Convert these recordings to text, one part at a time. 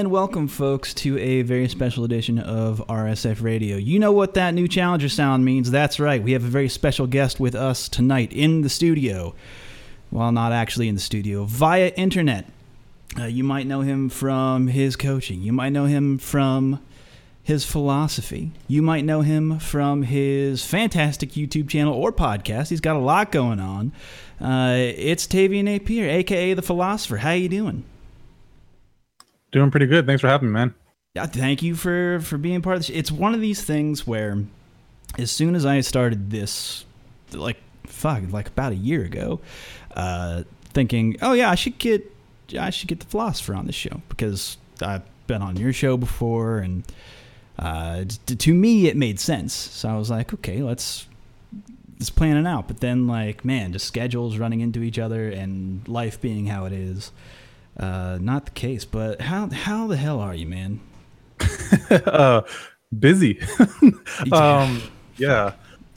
And welcome, folks, to a very special edition of RSF Radio. You know what that new Challenger sound means. That's right. We have a very special guest with us tonight in the studio. Well, not actually in the studio, via internet. Uh, you might know him from his coaching. You might know him from his philosophy. You might know him from his fantastic YouTube channel or podcast. He's got a lot going on. Uh, it's Tavian Napier, aka the Philocypher. How you doing? Doing pretty good. Thanks for having me, man. Yeah, thank you for for being part of this. It's one of these things where, as soon as I started this, like fuck, like about a year ago, uh, thinking, oh yeah, I should get I should get the Philocypher on this show because I've been on your show before, and uh, to me it made sense. So I was like, okay, let's let's plan it out. But then, like, man, just schedules running into each other and life being how it is, uh, not the case. But how how the hell are you, man? uh, busy. um, yeah.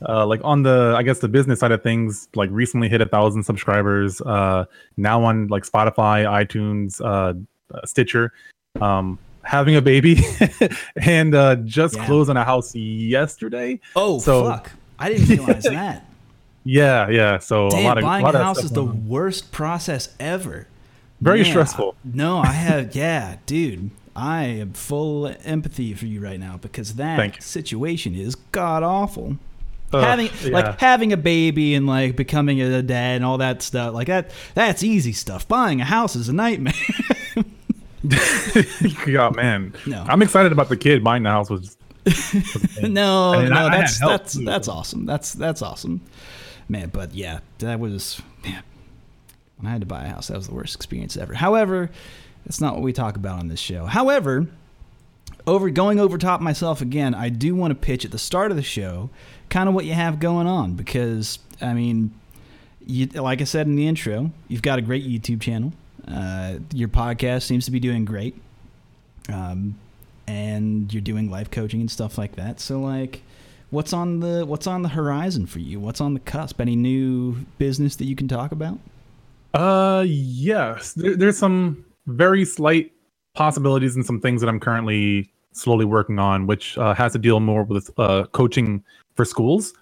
Uh, like on the, I guess the business side of things, like recently hit a thousand subscribers. Uh, now on like Spotify, iTunes, uh, Stitcher. Um, having a baby, and uh, just Yeah. closed on a house yesterday. Oh So- fuck! I didn't realize that. Yeah, yeah. So a lot of buying lot a house is the on. worst process ever. Very Man, stressful. I- no, I have. Yeah, dude. I am full empathy for you right now because that situation is god awful. Ugh, having yeah. like having a baby and like becoming a dad and all that stuff like that that's easy stuff. Buying a house is a nightmare. yeah, man. No. I'm excited about the kid. Buying the house was. was no, no, I- I that's help, that's too, that's awesome. That's that's awesome, man. But yeah, that was man. When I had to buy a house, that was the worst experience ever. However, that's not what we talk about on this show. However, over going over top myself again, I do want to pitch at the start of the show, kind of what you have going on because I mean, you, like I said in the intro, you've got a great YouTube channel. Uh, your podcast seems to be doing great. Um, and you're doing life coaching and stuff like that. So like what's on the what's on the horizon for you? What's on the cusp? Any new business that you can talk about? Uh, yes. There, there's some very slight possibilities and some things that I'm currently slowly working on, which uh, has to deal more with uh, coaching for schools.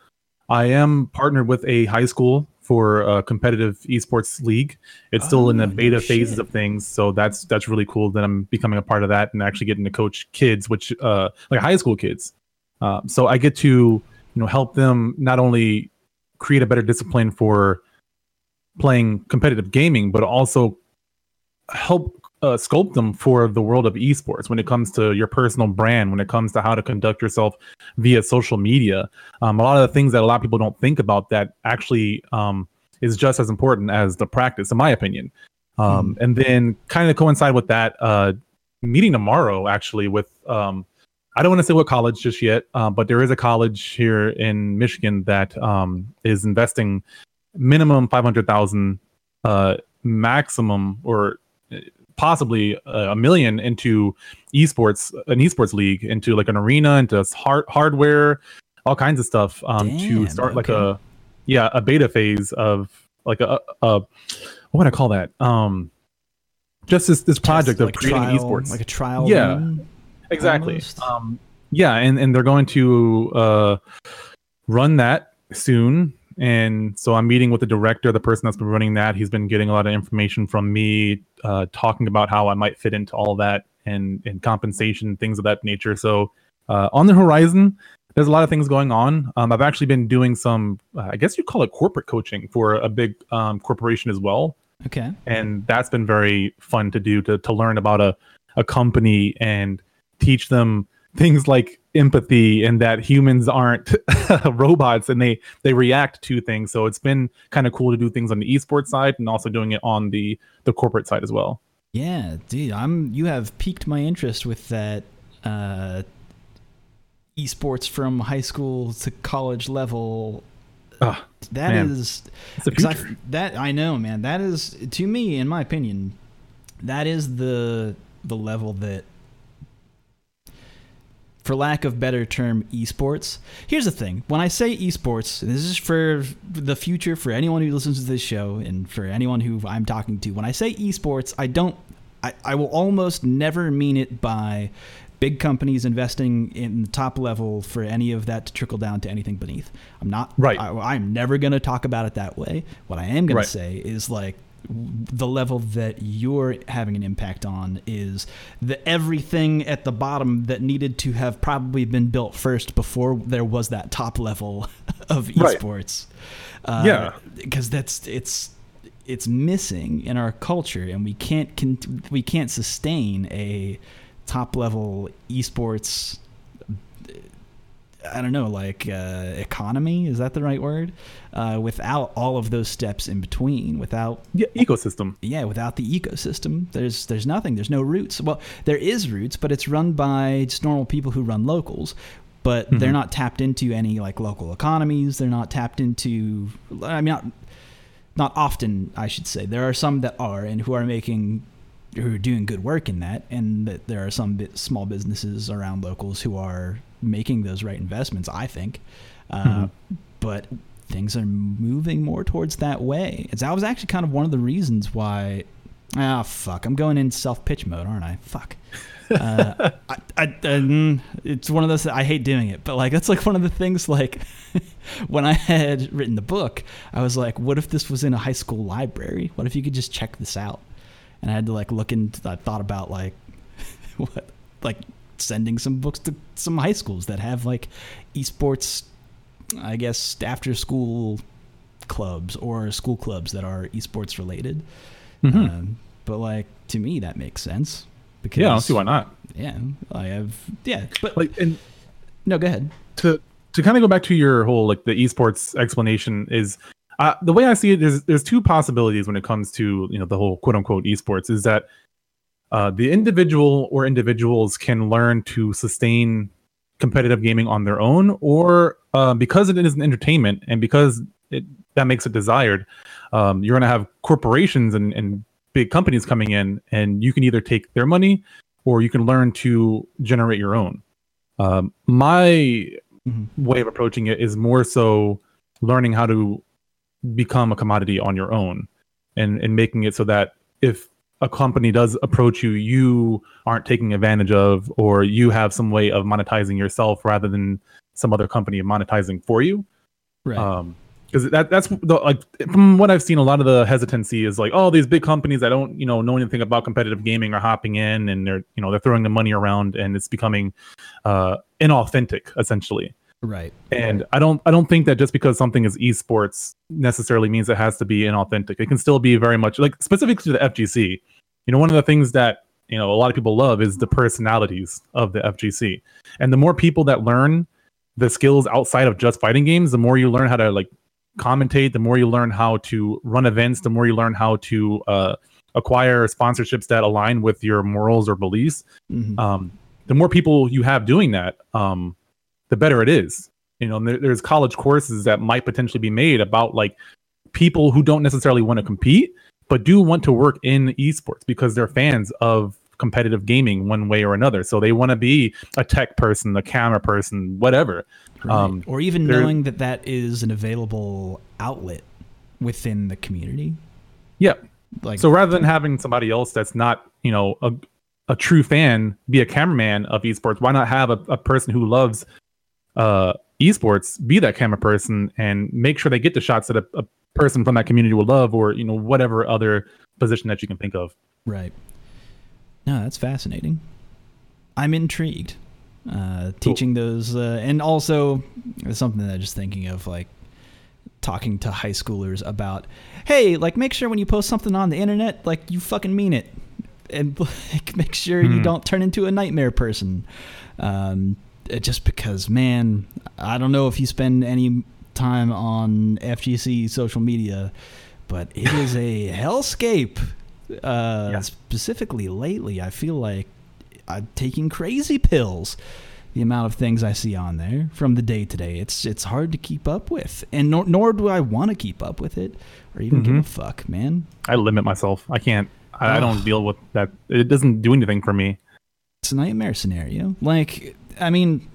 I am partnered with a high school for a competitive esports league. It's still in Oh, the no beta phases of things, so that's that's really cool that I'm becoming a part of that and actually getting to coach kids, which uh, like high school kids. Uh, so I get to you know help them not only create a better discipline for playing competitive gaming, but also help uh, sculpt them for the world of esports when it comes to your personal brand, when it comes to how to conduct yourself via social media. Um, a lot of the things that a lot of people don't think about that actually um, is just as important as the practice, in my opinion. Um, And then kind of coincide with that, uh, meeting tomorrow actually with um, I don't want to say what college just yet, uh, but there is a college here in Michigan that um, is investing minimum five hundred thousand, uh, maximum or uh, possibly uh, a million into esports, an esports league, into like an arena, into hard hardware, all kinds of stuff um, to Damn, start like a yeah a beta phase of like a, a what would I call that? Um, just this this project Just of like creating trial, esports, like a trial. Yeah. exactly almost. um yeah and and they're going to uh run that soon and so i'm meeting with the director the person that's been running that. He's been getting a lot of information from me uh talking about how i might fit into all that and and compensation things of that nature. So uh on the horizon there's a lot of things going on. Um i've actually been doing some uh, i guess you'd call it corporate coaching for a big um corporation as well. Okay. and that's been very fun to do to to learn about a a company and teach them things like empathy and that humans aren't robots and they they react to things so it's been kind of cool to do things on the esports side and also doing it on the the corporate side as well Yeah, dude, I'm. You have piqued my interest with that uh, esports from high school to college level. Ah, That man. is I- that I know, man. That is to me, in my opinion, that is the the level that, for lack of better term, esports. Here's the thing: when I say esports, this is for the future for anyone who listens to this show and for anyone who I'm talking to. When I say esports, I don't I, I will almost never mean it by big companies investing in the top level for any of that to trickle down to anything beneath. I'm not Right. I, I'm never going to talk about it that way. What I am going Right. to say is like the level that you're having an impact on is the everything at the bottom that needed to have probably been built first before there was that top level of Right. esports. Uh, Yeah. because that's it's it's missing in our culture, and we can't con- we can't sustain a top level esports. I don't know, like uh, economy is that the right word? Uh, without all of those steps in between, without Yeah, ecosystem. yeah, without the ecosystem, there's there's nothing. There's no roots. Well, there is roots, but it's run by just normal people who run locals. But they're Mhm. not tapped into any like local economies. They're not tapped into. I mean, not not often, I should say. There are some that are and who are making who are doing good work in that, and that there are some small businesses around locals who are making those right investments. I think, uh, Mhm. but things are moving more towards that way. It's that was actually kind of one of the reasons why. Ah, fuck! I'm going in self pitch mode, aren't I? Fuck. Uh, I, I, it's one of those. I hate doing it, but like that's like one of the things. Like when I had written the book, I was like, "What if this was in a high school library? What if you could just check this out?" And I had to like look into. I thought about like what, like sending some books to some high schools that have like esports. I guess after school clubs or school clubs that are esports related. Mhm. Um, but like to me, that makes sense. Because yeah, I don't see why not. Yeah, I have. Yeah, but Like, and no, go ahead. to to kind of go back to your whole like the esports explanation is uh, the way I see it is there's two possibilities when it comes to you know the whole quote unquote esports is that uh, the individual or individuals can learn to sustain competitive gaming on their own, or uh, because it is an entertainment and because it that makes it desired, um, you're going to have corporations and, and big companies coming in, and you can either take their money or you can learn to generate your own. Um, my Mhm. way of approaching it is more so learning how to become a commodity on your own and and making it so that if a company does approach you you aren't taking advantage of or you have some way of monetizing yourself rather than some other company monetizing for you Right. um because that that's the like from what I've seen, a lot of the hesitancy is like, oh, these big companies that don't you know know anything about competitive gaming are hopping in and they're you know they're throwing the money around and it's becoming uh inauthentic essentially. right. And I don't I don't think that just because something is esports necessarily means it has to be inauthentic. It can still be very much like specifically to the FGC. You know, one of the things that you know a lot of people love is the personalities of the FGC. And the more people that learn the skills outside of just fighting games, the more you learn how to like commentate, the more you learn how to run events, the more you learn how to uh, acquire sponsorships that align with your morals or beliefs Mhm. um, the more people you have doing that, um, the better it is. You know, and there, there's college courses that might potentially be made about like people who don't necessarily want to compete, but do want to work in esports because they're fans of competitive gaming one way or another. So they want to be a tech person, a camera person, whatever. Right. Um, or even knowing that that is an available outlet within the community. Yeah. Like So rather than having somebody else that's not, you know, a, a true fan be a cameraman of esports, why not have a, a person who loves uh, esports be that camera person and make sure they get the shots that a, a person from that community will love or, you know, whatever other position that you can think of. Right. No, that's fascinating. I'm intrigued. Uh, teaching those, uh, and also something that I'm just thinking of, like talking to high schoolers about. Hey, like make sure when you post something on the internet, like you fucking mean it, and like make sure you Hmm. don't turn into a nightmare person. Um, just because, man, I don't know if you spend any time on FGC social media, but it is a hellscape. Uh, Yeah. Specifically lately, I feel like I'm taking crazy pills. The amount of things I see on there from the day to day, it's it's hard to keep up with, and nor, nor do I want to keep up with it or even give a fuck, man. I limit myself. I can't, I, I don't deal with that. It doesn't do anything for me. it's a nightmare scenario. Like, I mean,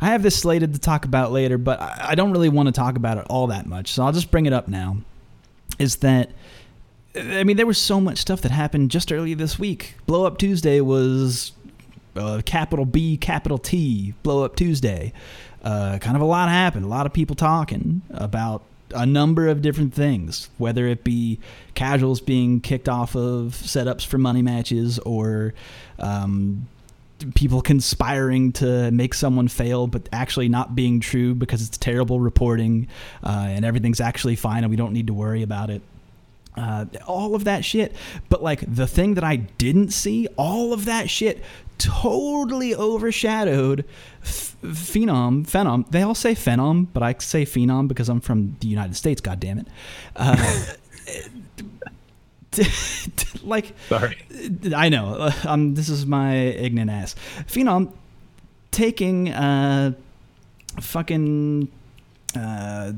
I have this slated to talk about later, but I don't really want to talk about it all that much. So I'll just bring it up now. Is that I mean, there was so much stuff that happened just earlier this week. Blow Up Tuesday was uh, capital B, capital T, Blow Up Tuesday. Uh, kind of a lot happened. A lot of people talking about a number of different things, whether it be casuals being kicked off of setups for money matches or um, people conspiring to make someone fail, but actually not being true because it's terrible reporting uh, and everything's actually fine and we don't need to worry about it. Uh, all of that shit. But like the thing that I didn't see, all of that shit totally overshadowed Phenom. Phenom. They all say Phenom, but I say Phenom because I'm from the United States. God damn it. Uh, like, Sorry. I know. Um, this is my ignorant ass. Phenom taking uh, fucking uh,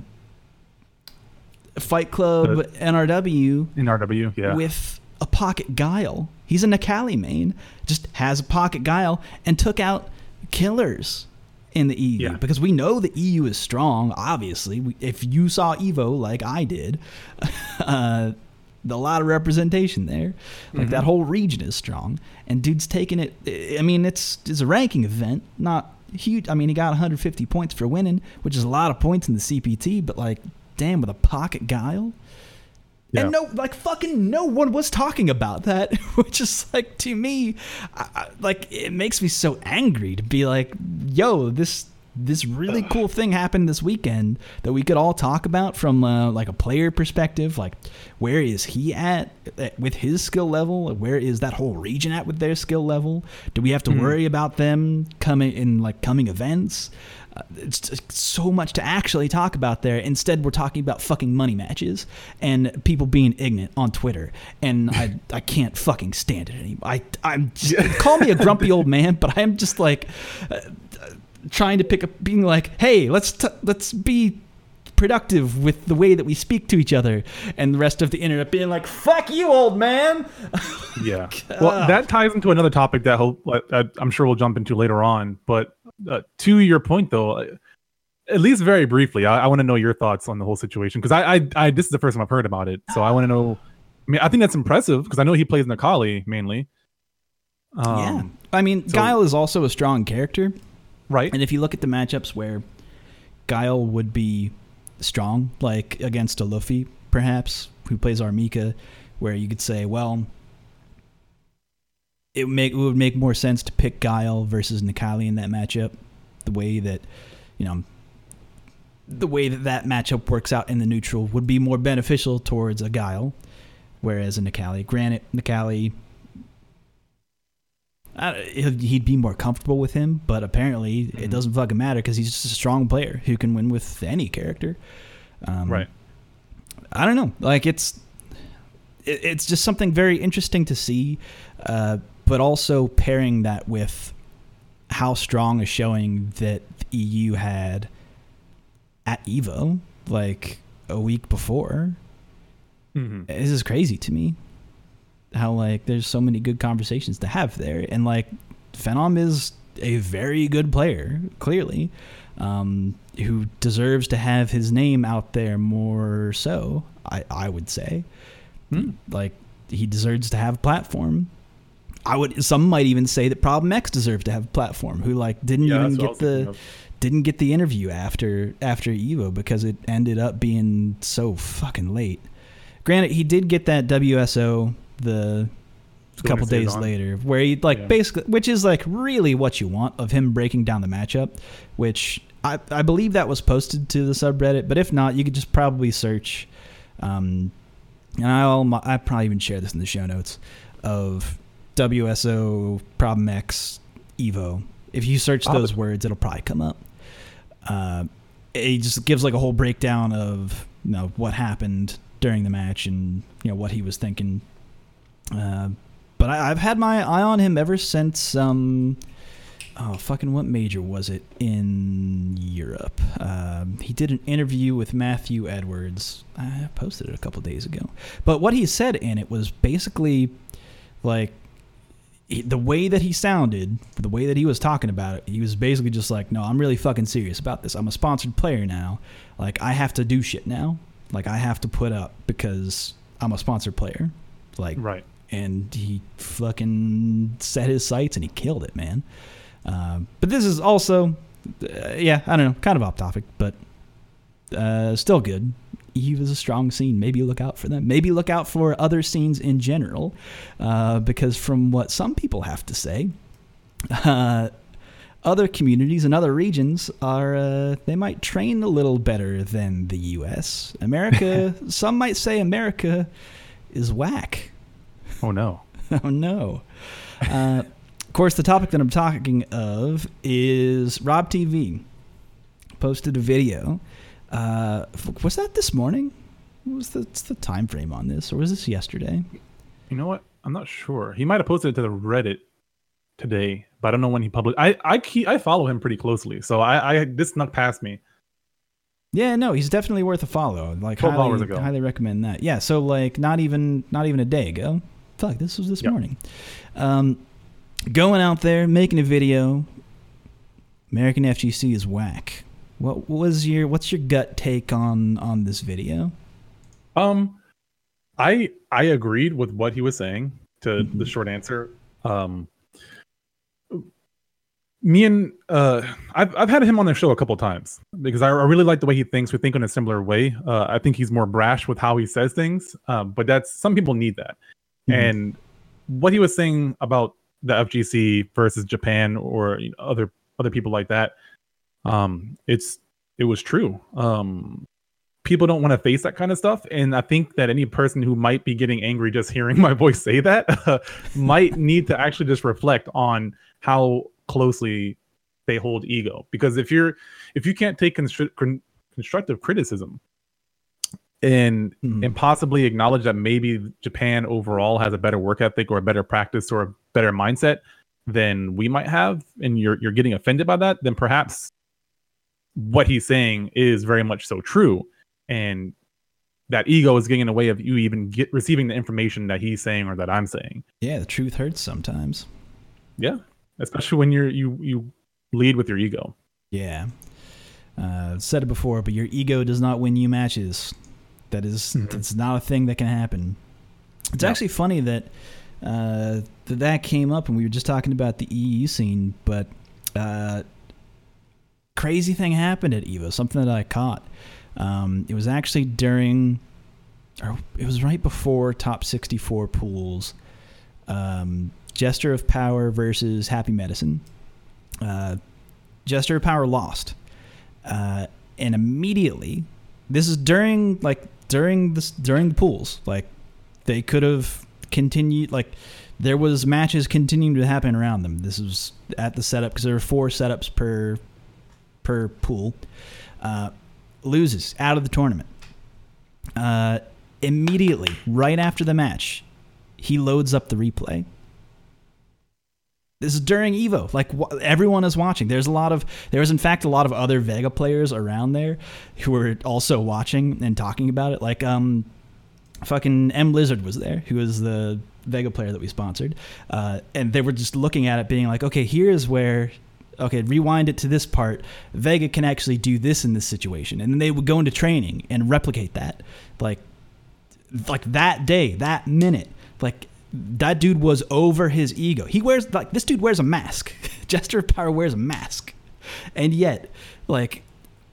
Fight Club Uh, NRW In RW, yeah. with a pocket guile. He's a Necalli main, just has a pocket guile and took out killers in the EU Yeah. because we know the EU is strong. Obviously, we, if you saw Evo like I did, uh, a lot of representation there. Like Mm-hmm. that whole region is strong, and dude's taking it. I mean, it's it's a ranking event, not huge. I mean, he got 150 points for winning, which is a lot of points in the CPT. But like, damn, with a pocket guile. Yeah. And no, like fucking no one was talking about that, which is like to me, I, I, like it makes me so angry to be like, yo, this this really cool thing happened this weekend that we could all talk about from uh, like a player perspective. Like, where is he at uh, with his skill level? Where is that whole region at with their skill level? Do we have to worry about them coming in like coming events? Uh, it's just so much to actually talk about there. Instead, we're talking about fucking money matches and people being ignorant on Twitter, and I I can't fucking stand it anymore. I I'm just, call me a grumpy old man, but I'm just like uh, trying to pick up, being like, hey, let's t- let's be productive with the way that we speak to each other, and the rest of the internet being like, fuck you, old man. Yeah. Well, that ties into another topic that he'll, uh, I'm sure we'll jump into later on. But uh, to your point, though, uh, at least very briefly, I, I want to know your thoughts on the whole situation because I, I, I, this is the first time I've heard about it, so I want to know. I mean, I think that's impressive because I know he plays Necalli mainly. Um, yeah, I mean, so- Guile is also a strong character. Right. And if you look at the matchups where Guile would be strong, like against a Luffy, perhaps, who plays R. Mika, where you could say, well, it would make it would make more sense to pick Guile versus Necalli in that matchup. The way that, you know, the way that that matchup works out in the neutral would be more beneficial towards a Guile, whereas a Necalli. Granted, Necalli I, he'd be more comfortable with him, but apparently Mm-hmm. it doesn't fucking matter because he's just a strong player who can win with any character. Um, Right. I don't know. Like it's it, it's just something very interesting to see, uh, but also pairing that with how strong a showing that the EU had at Evo, like a week before. Mhm. This is crazy to me. How like there's so many good conversations to have there, and like Phenom is a very good player, clearly, um, who deserves to have his name out there more. So I I would say, Hmm. like he deserves to have a platform. I would. Some might even say that Problem X deserves to have a platform. Who like didn't Yeah, even that's what I get the didn't get the interview after after Evo because it ended up being so fucking late. Granted, he did get that WSO the The couple days later, where he like Yeah. basically, which is like really what you want of him breaking down the matchup. Which I I believe that was posted to the subreddit, but if not, you could just probably search. Um, and I'll I probably even share this in the show notes of WSO Problem X Evo. If you search those words, it'll probably come up. Uh, it just gives like a whole breakdown of you know what happened during the match and you know what he was thinking. Uh, but I, I've had my eye on him ever since. Um, oh fucking what major was it in Europe? Um, he did an interview with Matthew Edwards. I posted it a couple days ago. But what he said in it was basically like the way that he sounded, the way that he was talking about it, he was basically just like, "No, I'm really fucking serious about this. I'm a sponsored player now. Like I have to do shit now. Like I have to put up because I'm a sponsored player, like Right. And he fucking set his sights and he killed it, man. Uh, but this is also, uh, yeah, I don't know, kind of off topic, but uh, still good. Eve is a strong scene. Maybe look out for them. Maybe look out for other scenes in general, uh, because from what some people have to say, uh, other communities and other regions are uh, they might train a little better than the U.S. America, some might say America is whack. Oh no. Oh no. Uh, of course, the topic that I'm talking of is Rob TV posted a video. Uh, was that this morning? What was the, the time frame on this, or was this yesterday? You know what? I'm not sure. He might have posted it to the Reddit today, but I don't know when he published. I I keep, I follow him pretty closely, so I I this snuck past me. Yeah, no, he's definitely worth a follow. Like highly, hours ago. highly recommend that. Yeah, so like not even not even a day ago. Fuck, this was this Yep. morning. Um, going out there making a video. American FGC is whack. What was your what's your gut take on on this video? Um, I I agreed with what he was saying. To the Mhm. short answer, um, me and uh, I've I've had him on the show a couple times because I, I really like the way he thinks. We think in a similar way. Uh, I think he's more brash with how he says things. Um, but that's some people need that. Mhm. And what he was saying about the FGC versus Japan or you know, other other people like that, um, it's it was true. Um, people don't want to face that kind of stuff, and I think that any person who might be getting angry just hearing my voice say that might need to actually just reflect on how closely they hold ego. Because if you're if you can't take con- constructive criticism and Mhm. and possibly acknowledge that maybe Japan overall has a better work ethic or a better practice or a better mindset than we might have, and you're you're getting offended by that, then perhaps what he's saying is very much so true, and that ego is getting in the way of you even get receiving the information that he's saying or that I'm saying. Yeah, the truth hurts sometimes. Yeah, especially when you're you you lead with your ego. Yeah. Uh, said it before, but your ego does not win you matches. That is- Mhm. that's not a thing that can happen. It's No. actually funny that uh, that that came up, and we were just talking about the EU scene, but uh, crazy thing happened at Evo. Something that I caught. Um, it was actually during, or it was right before top 64 pools. Um, Gesture of Power versus Happy Medicine. Uh, Gesture of Power lost, uh, and immediately, this is during like during this during the pools. Like they could have continued. Like there was matches continuing to happen around them. This was at the setup because there were four setups per per pool. Uh, loses out of the tournament. Uh, immediately, right after the match, he loads up the replay. This is during Evo. Like everyone is watching. There's a lot of there's in fact a lot of other Vega players around there who were also watching and talking about it. Like um, fucking M Lizard was there, who was the Vega player that we sponsored, uh, and they were just looking at it, being like, okay, here's where. Okay, rewind it to this part. Vega can actually do this in this situation, and then they would go into training and replicate that, like, like that day, that minute, like that dude was over his ego. He wears like this dude wears a mask. Jester of Power wears a mask, and yet, like,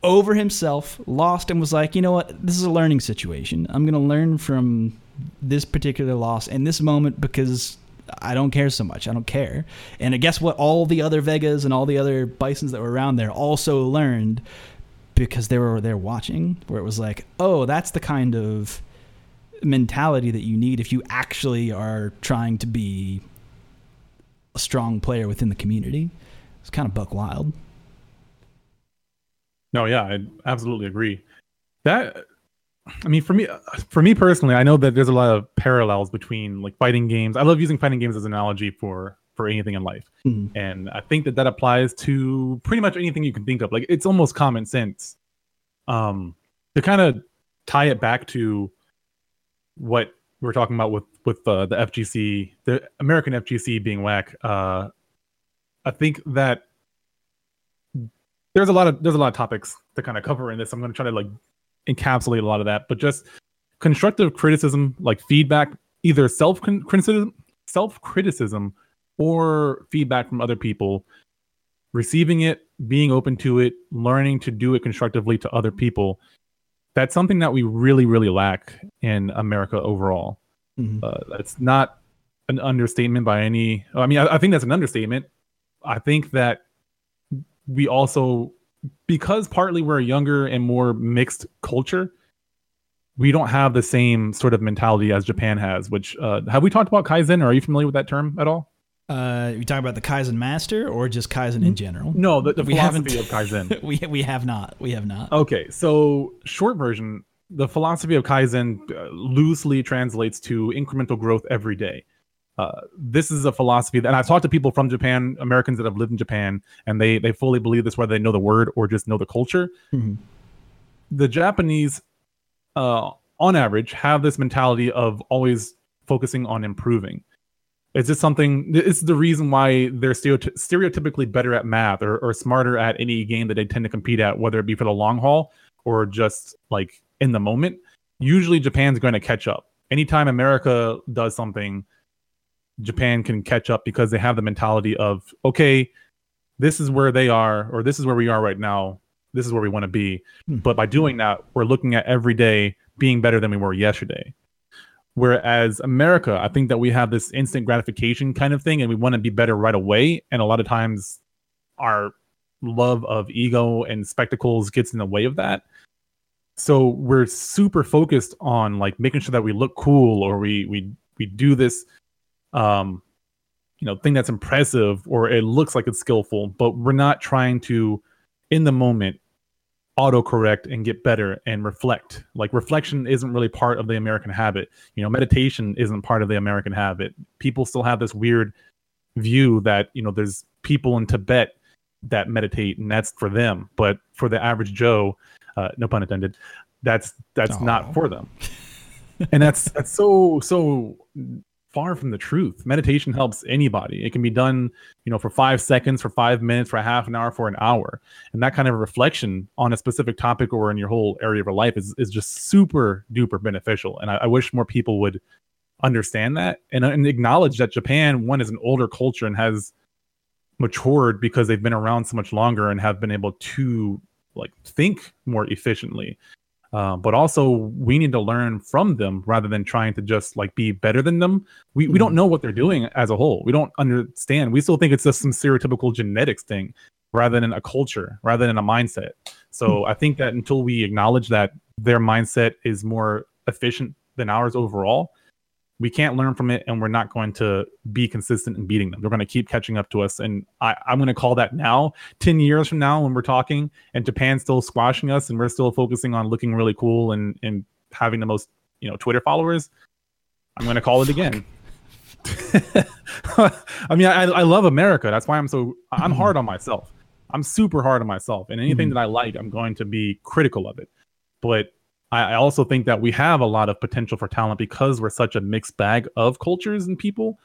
over himself, lost, and was like, you know what? This is a learning situation. I'm gonna learn from this particular loss in this moment because I don't care so much. I don't care. And I guess what? All the other Vegas and all the other Bisons that were around there also learned because they were there watching, where it was like, oh, that's the kind of mentality that you need if you actually are trying to be a strong player within the community. It's kind of buck wild. No, yeah, I absolutely agree. That I mean, for me, for me personally, I know that there's a lot of parallels between like fighting games. I love using fighting games as an analogy for for anything in life, Mhm. and I think that that applies to pretty much anything you can think of. Like it's almost common sense. Um, to kind of tie it back to what we we're talking about with with uh, the FGC, the American FGC being whack. Uh, I think that there's a lot of there's a lot of topics to kind of cover in this. I'm going to try to like encapsulate a lot of that, but just constructive criticism, like feedback, either self criticism, self criticism, or feedback from other people, receiving it, being open to it, learning to do it constructively to other people. That's something that we really, really lack in America overall. Mm-hmm. Uh, that's not an understatement by any. I mean, I, I think that's an understatement. I think that we also, because partly we're a younger and more mixed culture, we don't have the same sort of mentality as Japan has. Which uh, have we talked about kaizen? Or are you familiar with that term at all? Uh, you talking about the Kaizen Master or just Kaizen in general? No, the, the we philosophy haven't, of Kaizen. we we have not. We have not. Okay, so short version, the philosophy of Kaizen uh, loosely translates to incremental growth every day. Uh, this is a philosophy that and I've talked to people from Japan, Americans that have lived in Japan, and they they fully believe this, whether they know the word or just know the culture. Mm-hmm. The Japanese, uh, on average, have this mentality of always focusing on improving. Is this something? It's the reason why they're stereotypically better at math or, or smarter at any game that they tend to compete at, whether it be for the long haul or just like in the moment. Usually, Japan's going to catch up. Anytime America does something, Japan can catch up because they have the mentality of, okay, this is where they are, or this is where we are right now. This is where we want to be. Hmm. But by doing that, we're looking at every day being better than we were yesterday. Whereas America, I think that we have this instant gratification kind of thing and we want to be better right away. And a lot of times our love of ego and spectacles gets in the way of that. So we're super focused on like making sure that we look cool or we we we do this um you know thing that's impressive or it looks like it's skillful, but we're not trying to in the moment autocorrect and get better and reflect. Like reflection isn't really part of the American habit. You know, meditation isn't part of the American habit. People still have this weird view that, you know, there's people in Tibet that meditate and that's for them, but for the average Joe, uh, no pun intended, that's that's Aww. not for them. and that's that's so so far from the truth. Meditation helps anybody. It can be done, you know, for five seconds, for five minutes, for a half an hour, for an hour. And that kind of reflection on a specific topic or in your whole area of your life is, is just super duper beneficial. And I, I wish more people would understand that and, and acknowledge that Japan, one, is an older culture and has matured because they've been around so much longer and have been able to like think more efficiently uh, but also we need to learn from them rather than trying to just like be better than them. We mm-hmm. we don't mm-hmm. know what they're doing as a whole. We don't understand. We still think it's just some stereotypical genetics thing rather than a culture, rather than a mindset. So mm-hmm. I think that until we acknowledge that their mindset is more efficient than ours overall, we can't learn from it and we're not going to be consistent in beating them. They're going to keep catching up to us. And I, am going to call that now, 10 years from now, when we're talking and Japan's still squashing us and we're still focusing on looking really cool and, and having the most, you know, Twitter followers, I'm going to call it again. I mean, I, I love America. That's why I'm so, I'm hard on myself. I'm super hard on myself. And anything mm-hmm. that I like, I'm going to be critical of it. But I also think that we have a lot of potential for talent because we're such a mixed bag of cultures and people.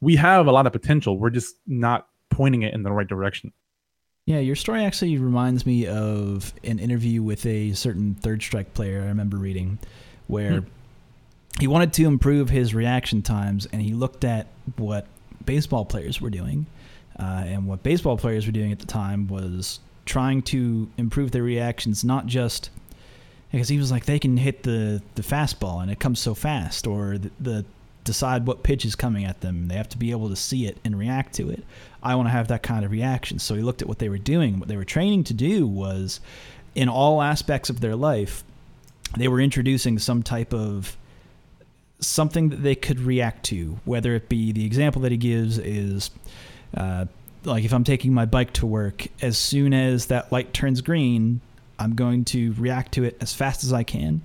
We have a lot of potential. We're just not pointing it in the right direction. Yeah, your story actually reminds me of an interview with a certain third strike player I remember reading where hmm. he wanted to improve his reaction times and he looked at what baseball players were doing. Uh, and what baseball players were doing at the time was trying to improve their reactions, not just – because he was like they can hit the the fastball and it comes so fast or the, the decide what pitch is coming at them. They have to be able to see it and react to it. I want to have that kind of reaction. So he looked at what they were doing. What they were training to do was in all aspects of their life they were introducing some type of something that they could react to. Whether it be the example that he gives is uh, like if i'm taking my bike to work as soon as that light turns green I'm going to react to it as fast as I can.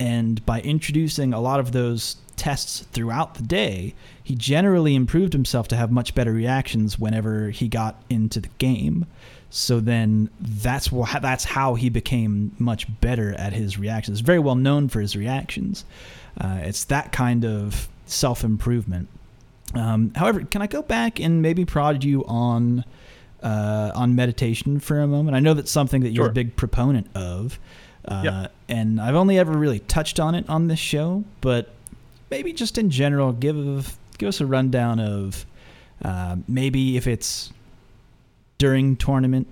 And by introducing a lot of those tests throughout the day, he generally improved himself to have much better reactions whenever he got into the game. So then that's wh- that's how he became much better at his reactions. Very well known for his reactions. Uh, it's that kind of self improvement. Um, however, can I go back and maybe prod you on uh, on meditation for a moment? I know that's something that you're sure. a big proponent of, Uh, Yeah. And I've only ever really touched on it on this show, but maybe just in general, give give us a rundown of uh, maybe if it's during tournament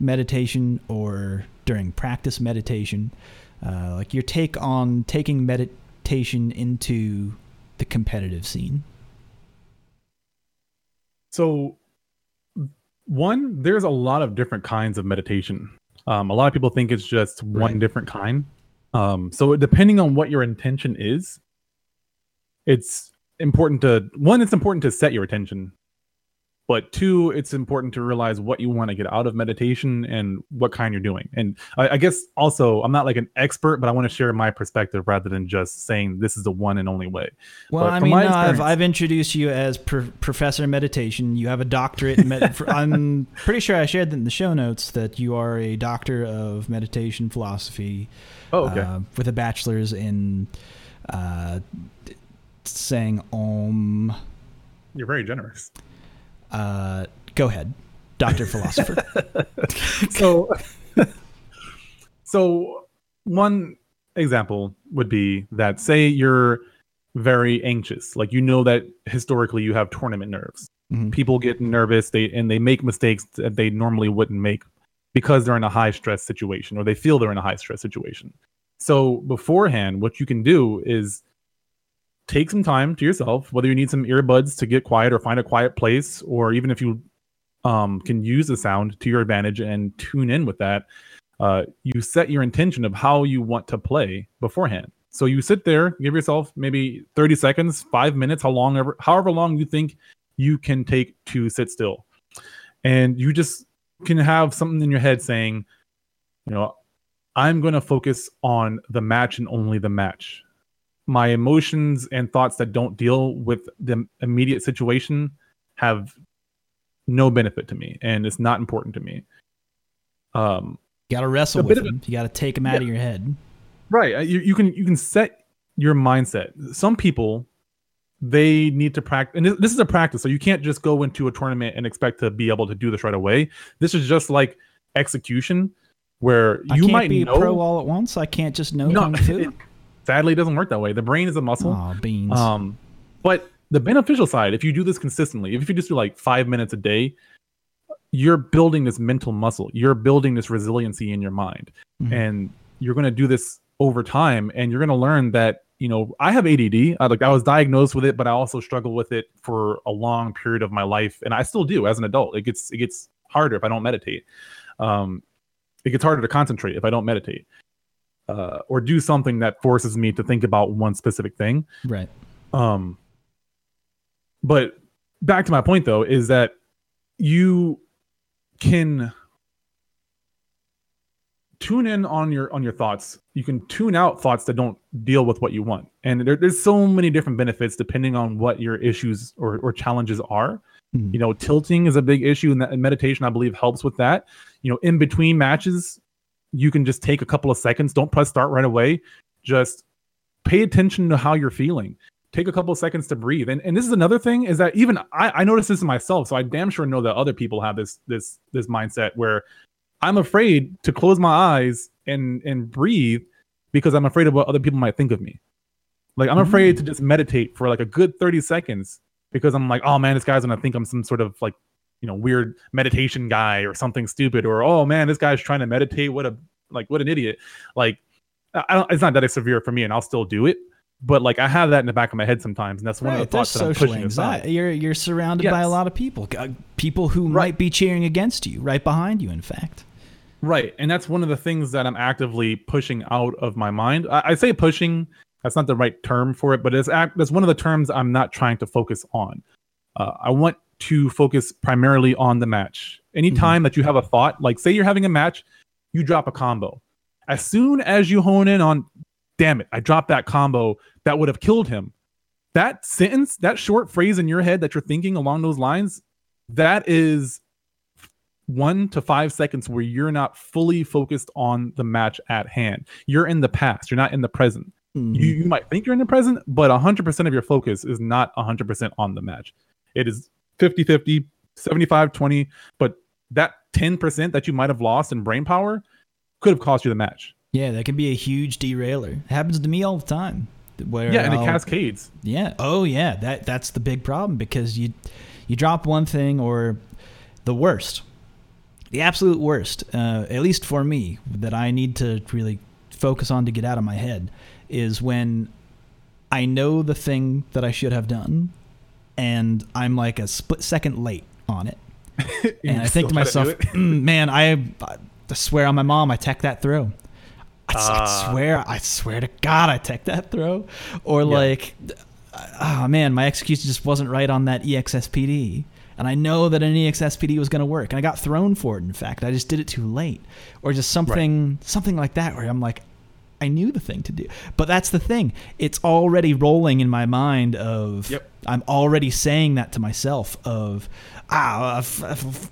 meditation or during practice meditation, uh, like your take on taking meditation into the competitive scene. So, one, there's a lot of different kinds of meditation. Um, a lot of people think it's just one Right. different kind. Um, so, depending on what your intention is, it's important to one, it's important to set your attention. But two, it's important to realize what you want to get out of meditation and what kind you're doing. And I, I guess also, I'm not like an expert, but I want to share my perspective rather than just saying this is the one and only way. Well, I mean, no, I've, I've introduced you as Pro- Professor Meditation. You have a doctorate. In med- I'm pretty sure I shared that in the show notes that you are a doctor of meditation philosophy Oh, okay. uh, with a bachelor's in uh, saying Om. you're very generous. Uh, go ahead, Doctor Philocypher. so so one example would be that say you're very anxious like you know that historically you have tournament nerves Mhm. people get nervous they and they make mistakes that they normally wouldn't make because they're in a high stress situation or they feel they're in a high stress situation so beforehand what you can do is take some time to yourself whether you need some earbuds to get quiet or find a quiet place or even if you um, can use the sound to your advantage and tune in with that uh, you set your intention of how you want to play beforehand. So you sit there give yourself maybe 30 seconds five minutes how long ever however long you think you can take to sit still. And you just can have something in your head saying you know i'm going to focus on the match and only the match my emotions and thoughts that don't deal with the immediate situation have no benefit to me and it's not important to me um you got to wrestle with of a- them. You got to take them out of your head. right uh, you, you can you can set your mindset some people they need to practice and this, is a practice so you can't just go into a tournament and expect to be able to do this right away this is just like execution where you can't might be know a pro all at once. I can't just know No, kung fu. it- sadly it doesn't work that way the brain is a muscle Oh, beans. Um, but the beneficial side, if you do this consistently, if you just do like five minutes a day, you're building this mental muscle. You're building this resiliency in your mind, Mhm. and you're going to do this over time. And you're going to learn that you know I have ADD. I, like I was diagnosed with it, but I also struggle with it for a long period of my life, and I still do as an adult. It gets it gets harder if I don't meditate. Um, it gets harder to concentrate if I don't meditate. Uh, or do something that forces me to think about one specific thing. right. Um, but back to my point though is that you can tune in on your on your thoughts. You can tune out thoughts that don't deal with what you want, and there, there's so many different benefits depending on what your issues or, or challenges are. Mhm. You know, tilting is a big issue, and meditation I believe helps with that. You know, in between matches, you can just take a couple of seconds. Don't press start right away. Just pay attention to how you're feeling. Take a couple of seconds to breathe. And, and this is another thing is that even I, I notice this in myself. So i damn sure know that other people have this this this mindset where i'm afraid to close my eyes and and breathe because i'm afraid of what other people might think of me. Like i'm afraid mm. to just meditate for like a good 30 seconds because i'm like oh man this guy's gonna think i'm some sort of like you know weird meditation guy or something stupid or oh man this guy's trying to meditate what a like what an idiot like I don't, it's not that it's severe for me, and I'll still do it. But like I have that in the back of my head sometimes, and that's one Right, of the thoughts that I'm pushing aside. You're you're surrounded by a lot of people, uh, people who Right. might be cheering against you, right behind you. In fact, Right, and that's one of the things that I'm actively pushing out of my mind. I, I say pushing; that's not the right term for it, but it's act. That's one of the terms I'm not trying to focus on. Uh, I want to focus primarily on the match. Anytime that you have a thought, like say you're having a match, you drop a combo. As soon as you hone in on, damn it, I dropped that combo that would have killed him. That sentence, that short phrase in your head that you're thinking along those lines, that is one to five seconds where you're not fully focused on the match at hand. You're in the past, you're not in the present. Mhm. You, you might think you're in the present, but 100% of your focus is not 100% on the match. It is 50 50, 75 20, but that 10% that you might have lost in brain power could have cost you the match. Yeah, that can be a huge derailer. It happens to me all the time. Where Yeah, and it I'll- cascades. Yeah. Oh yeah. That that's the big problem because you you drop one thing or the worst, the absolute worst. Uh, at least for me, that I need to really focus on to get out of my head is when I know the thing that I should have done, and I'm like a split second late on it, and I think to myself, "Mm, man, I, I swear on my mom, I tech that throw. I, s- I Ah. swear, I swear to God, I tech that throw. Or like, oh man, my execution just wasn't right on that EXSPD. And I know that an EXSPD was going to work, and I got thrown for it. In fact, I just did it too late, or just something, something like that, where I'm like, I knew the thing to do. But that's the thing; it's already rolling in my mind. Of Yep. I'm already saying that to myself. Of ah, uh, f- f- f-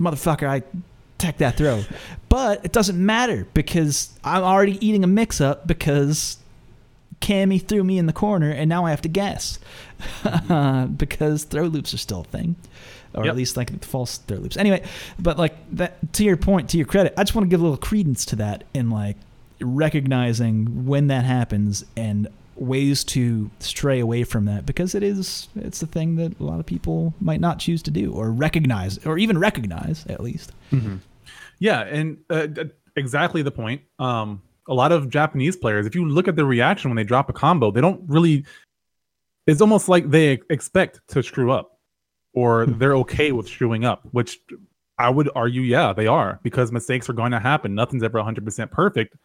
motherfucker, I tech that throw. But it doesn't matter because I'm already eating a mix up because Cammy threw me in the corner and now I have to guess because throw loops are still a thing. Or Yep. at least like false throw loops. Anyway, but like that to your point, to your credit, I just want to give a little credence to that in like recognizing when that happens and ways to stray away from that because it is it's the thing that a lot of people might not choose to do or recognize or even recognize at least. Yeah, and uh, exactly the point. Um, a lot of Japanese players, if you look at their reaction when they drop a combo, they don't really. It's almost like they expect to screw up, or they're okay with screwing up. Which I would argue, yeah, they are because mistakes are going to happen. Nothing's ever 100% perfect.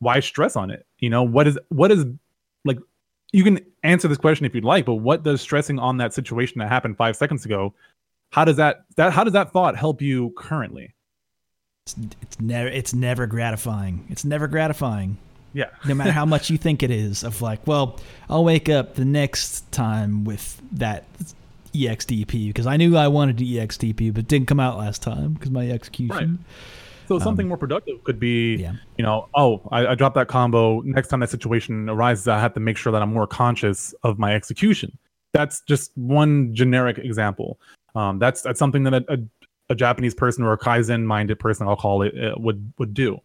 Why stress on it? You know what is what is like. You can answer this question if you'd like, but what does stressing on that situation that happened five seconds ago? How does that that how does that thought help you currently? It's, it's never it's never gratifying. It's never gratifying. Yeah. no matter how much you think it is of like well i'll wake up the next time with that exdp because i knew i wanted to exdp but didn't come out last time because my execution So something more productive could be, Um, yeah. you know, oh, I, I dropped that combo. Next time that situation arises, I have to make sure that I'm more conscious of my execution. That's just one generic example. Um, that's that's something that a, a, a Japanese person or a kaizen-minded person, I'll call it, uh, would would do.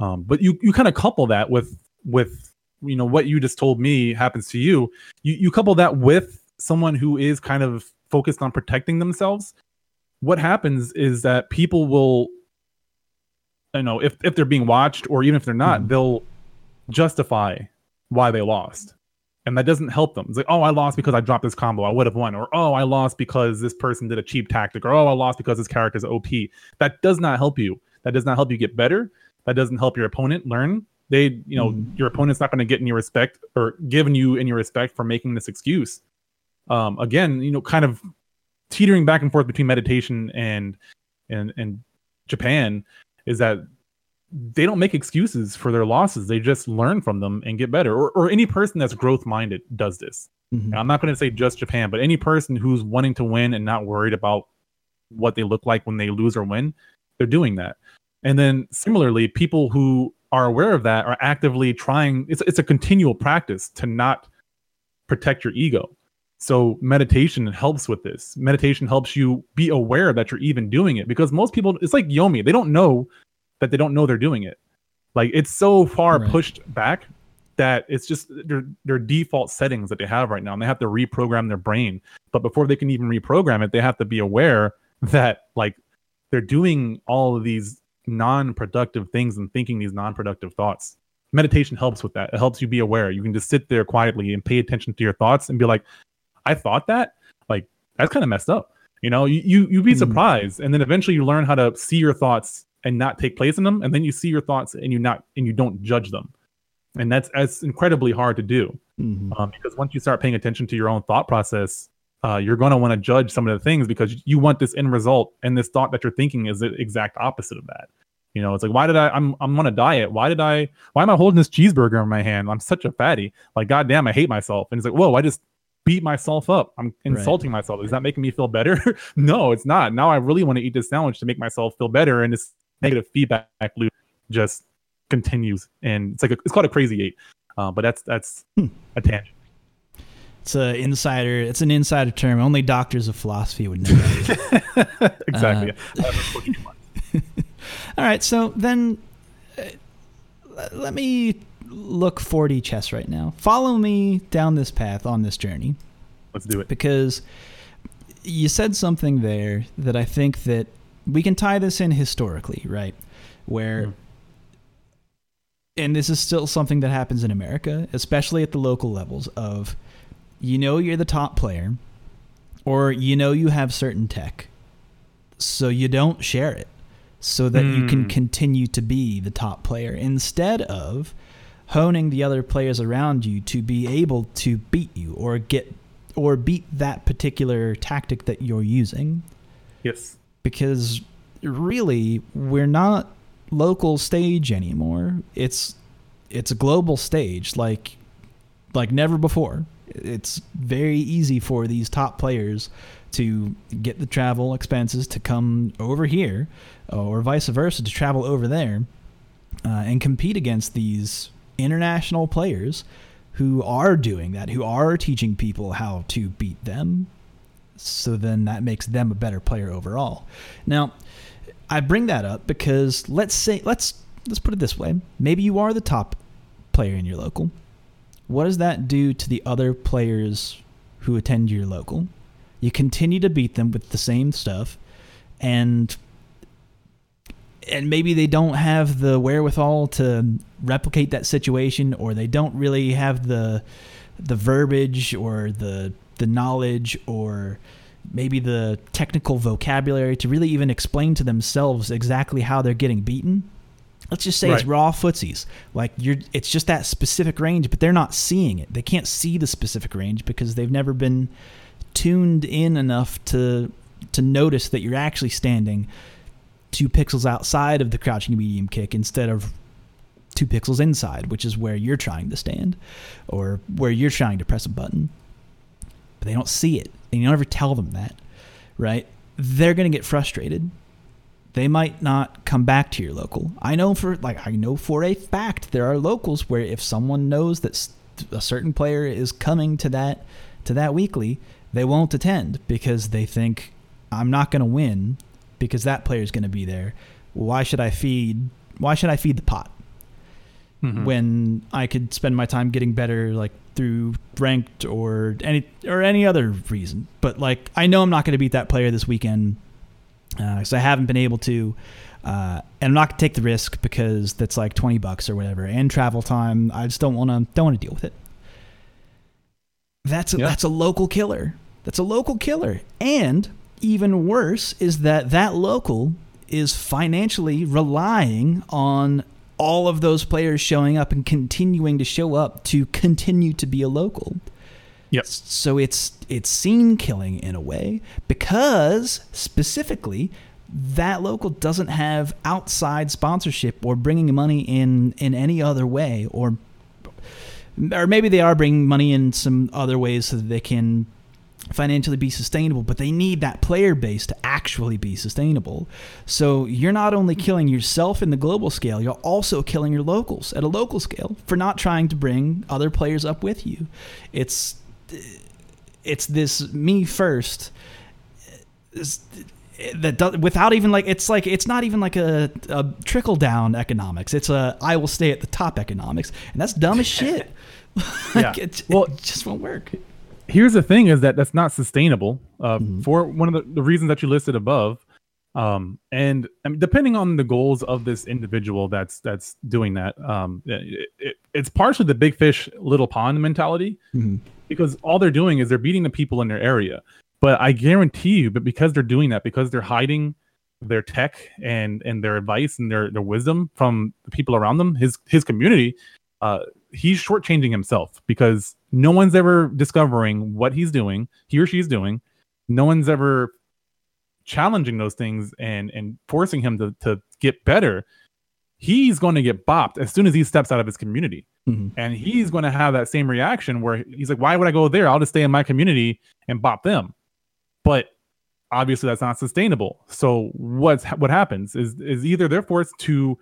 Um, but you you kind of couple that with with you know what you just told me happens to you. You you couple that with someone who is kind of focused on protecting themselves. What happens is that people will you know if if they're being watched or even if they're not Mhm. they'll justify why they lost. And that doesn't help them. It's like oh i lost because i dropped this combo. I would have won. Or oh i lost because this person did a cheap tactic. Or oh i lost because this character's op that does not help you. That does not help you get better. That doesn't help your opponent learn. They you know Mhm. your opponent's not going to get in your respect or given you in your respect for making this excuse. Um again you know kind of teetering back and forth between meditation and and and japan is that they don't make excuses for their losses. They just learn from them and get better. Or, or any person that's growth minded does this. Mhm. I'm not going to say just Japan, but any person who's wanting to win and not worried about what they look like when they lose or win, they're doing that. And then similarly, people who are aware of that are actively trying. It's it's a continual practice to not protect your ego. So meditation helps with this. Meditation helps you be aware that you're even doing it because most people, it's like Yomi, they don't know that they don't know they're doing it. Like it's so far Right. pushed back that it's just their their default settings that they have right now, and they have to reprogram their brain. But before they can even reprogram it, they have to be aware that like they're doing all of these non-productive things and thinking these non-productive thoughts. Meditation helps with that. It helps you be aware. You can just sit there quietly and pay attention to your thoughts and be like, I thought that? Like that's kind of messed up. You know, you you you'd be Mhm. surprised, and then eventually you learn how to see your thoughts and not take place in them, and then you see your thoughts and you not and you don't judge them, and that's that's incredibly hard to do Mhm. um, because once you start paying attention to your own thought process, uh, you're going to want to judge some of the things because you want this end result, and this thought that you're thinking is the exact opposite of that. You know, it's like, why did I? I'm I'm on a diet. Why did I? Why am I holding this cheeseburger in my hand? I'm such a fatty. Like, goddamn, I hate myself. And it's like, whoa, I just beat myself up. I'm insulting myself. Is that making me feel better? no, it's not. Now I really want to eat this sandwich to make myself feel better, and this negative feedback loop just continues. And it's like a, it's called a crazy eight. Uh, but that's that's Hmm. a tangent. it's a insider it's an insider term only doctors of philosophy would know exactly. Uh, All right, so then uh, let me look 4D chess right now. Follow me down this path on this journey Let's do it. because you said something there that I think that we can tie this in historically, right? Where Mm. and this is still something that happens in America, especially at the local levels of you know you're the top player or you know you have certain tech. So you don't share it so that you can Hmm. continue to be the top player instead of honing the other players around you to be able to beat you or get or beat that particular tactic that you're using. Yes. because really we're not local stage anymore. It's it's a global stage like like never before. It's very easy for these top players to get the travel expenses to come over here or vice versa to travel over there uh, and compete against these international players who are doing that who are teaching people how to beat them so then that makes them a better player overall now I bring that up because let's say let's let's put it this way. Maybe you are the top player in your local. What does that do to the other players who attend your local? You continue to beat them with the same stuff and and maybe they don't have the wherewithal to replicate that situation or they don't really have the the verbiage or the the knowledge or maybe the technical vocabulary to really even explain to themselves exactly how they're getting beaten. Let's just say it's raw footsies. Like you're it's just that specific range, but they're not seeing it. They can't see the specific range because they've never been tuned in enough to to notice that you're actually standing two pixels outside of the crouching medium kick instead of two pixels inside, which is where you're trying to stand or where you're trying to press a button. But they don't see it. And you don't ever tell them that, right? They're going to get frustrated. They might not come back to your local. I know for like I know for a fact there are locals where if someone knows that a certain player is coming to that to that weekly, they won't attend because they think I'm not going to win because that player is going to be there. Why should I feed? Why should I feed the pot Mhm. when I could spend my time getting better, like through ranked or any or any other reason? But like, I know I'm not going to beat that player this weekend because I haven't been able to. Uh, and I'm not gonna take the risk because that's like 20 bucks or whatever, and travel time. I just don't want to don't want to deal with it. That's a, Yeah. that's a local killer. That's a local killer. And even worse is that that local is financially relying on all of those players showing up and continuing to show up to continue to be a local. Yes. So it's it's scene killing in a way because specifically that local doesn't have outside sponsorship or bringing money in in any other way or or maybe they are bringing money in some other ways so that they can financially be sustainable, but they need that player base to actually be sustainable. So you're not only killing yourself in the global scale, you're also killing your locals at a local scale for not trying to bring other players up with you. It's it's this me first that does, without even like it's like it's not even like a, a trickle down economics. It's a I will stay at the top economics, and that's dumb as shit. like, Yeah. it, Well- it just won't work. Here's the thing is that that's not sustainable uh, Mhm. for one of the, the reasons that you listed above um, and I mean, depending on the goals of this individual that's that's doing that um, it, it, it's partially the big fish little pond mentality Mhm. because all they're doing is they're beating the people in their area but i guarantee you but because they're doing that because they're hiding their tech and and their advice and their their wisdom from the people around them his his community uh he's shortchanging himself because no one's ever discovering what he's doing he or she's doing. No one's ever challenging those things and and forcing him to to get better. He's going to get bopped as soon as he steps out of his community. Mhm. and he's going to have that same reaction where he's like why would i go there? I'll just stay in my community and bop them. But obviously that's not sustainable. So what's what happens is is either they're forced to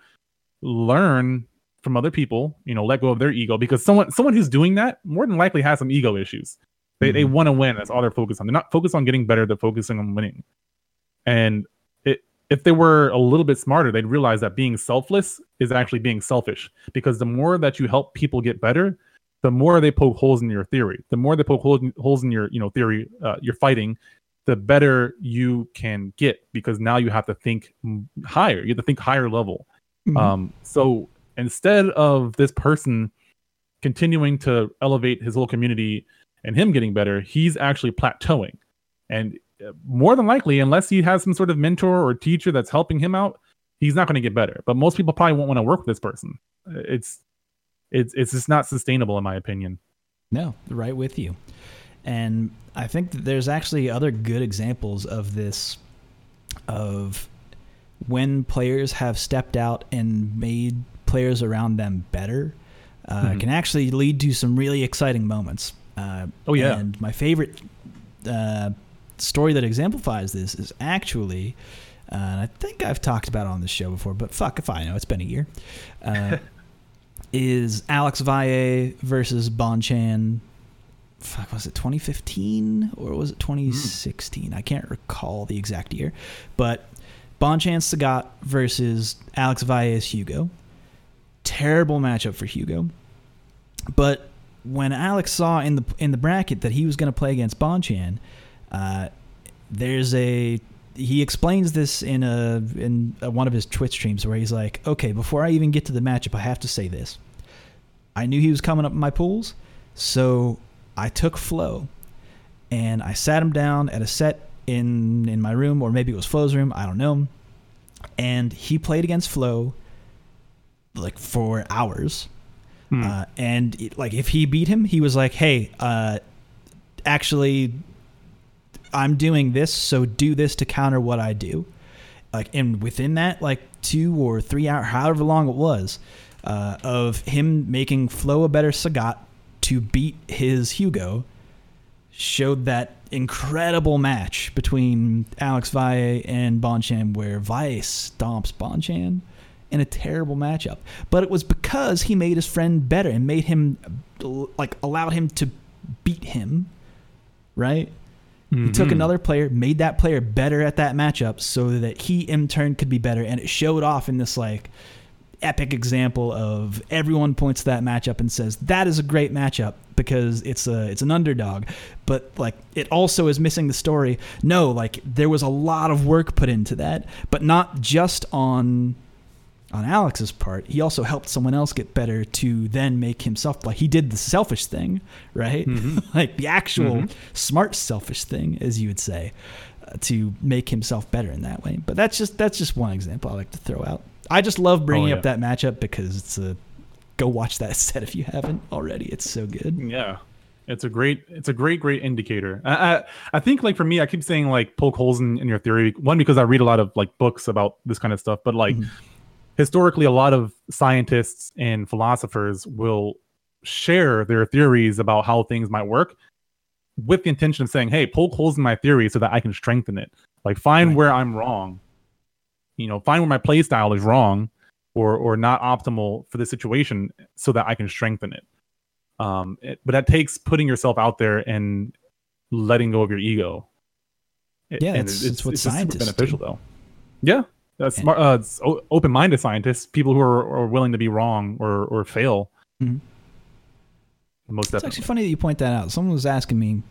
learn from other people you know let go of their ego because someone someone who's doing that more than likely has some ego issues they, they Mhm. want to win that's all they're focused on they're not focused on getting better they're focusing on winning and it if they were a little bit smarter, they'd realize that being selfless is actually being selfish because the more that you help people get better, the more they poke holes in your theory. The more they poke holes in your, you know, theory, uh, you're fighting, the better you can get because now you have to think higher. You have to think higher level. Mm-hmm. Um, so instead of this person continuing to elevate his whole community and him getting better, he's actually plateauing. And uh, more than likely, unless he has some sort of mentor or teacher that's helping him out, he's not going to get better. But most people probably won't want to work with this person. Uh, it's it's it's just not sustainable in my opinion. No, right with you. And I think that there's actually other good examples of this of when players have stepped out and made players around them better uh, mm-hmm. can actually lead to some really exciting moments. Uh, oh yeah. And my favorite uh, story that exemplifies this is actually, uh, I think I've talked about it on the show before, but fuck if I know. It's been a year. Uh, is Alex Valle versus Bonchan. Fuck, was it 2015 or was it 2016? Mm. I can't recall the exact year, but Bonchan Sagat versus Alex Valle's Hugo. Terrible matchup for Hugo, but when Alex saw in the in the bracket that he was going to play against Bonchan, uh, there's a he explains this in a in a, one of his Twitch streams where he's like, "Okay, before I even get to the matchup, I have to say this. I knew he was coming up in my pools, so I took Flo and I sat him down at a set in in my room, or maybe it was Flo's room. I don't know. And he played against Flo like for hours. Hmm. Uh, and it, like if he beat him, he was like, "Hey, uh, actually, I'm doing this, so do this to counter what I do." Like, and within that, like two or three hour, however long it was, uh, of him making Flo a better Sagat to beat his Hugo, showed that incredible match between Alex Valle and Bonchan, where Valle stomps Bonchan in a terrible matchup. But it was because he made his friend better and made him like allowed him to beat him, right? Mm-hmm. He took mm-hmm. another player, made that player better at that matchup so that he in turn could be better and it showed off in this like epic example of everyone points to that matchup and says that is a great matchup because it's a it's an underdog but like it also is missing the story no like there was a lot of work put into that but not just on on Alex's part he also helped someone else get better to then make himself like he did the selfish thing right mm-hmm. like the actual mm-hmm. smart selfish thing as you would say uh, to make himself better in that way but that's just that's just one example I like to throw out I just love bringing oh, yeah. up that matchup because it's a go watch that set if you haven't already. It's so good. Yeah. It's a great, it's a great, great indicator. I, I, I think like for me, I keep saying like poke holes in, in your theory. One because I read a lot of like books about this kind of stuff, but like mm-hmm. Historically, a lot of scientists and philosophers will share their theories about how things might work with the intention of saying, "Hey, poke holes in my theory so that I can strengthen it. Like find right. where I'm wrong you know, find where my play style is wrong or or not optimal for the situation so that I can strengthen it. Um, it, but that takes putting yourself out there and letting go of your ego. Yeah, and it's, it's, what it's scientists beneficial do. though. Yeah, that's smart. Uh, open-minded scientists, people who are, are, willing to be wrong or or fail. Mm-hmm. Most definitely. It's actually funny that you point that out. Someone was asking me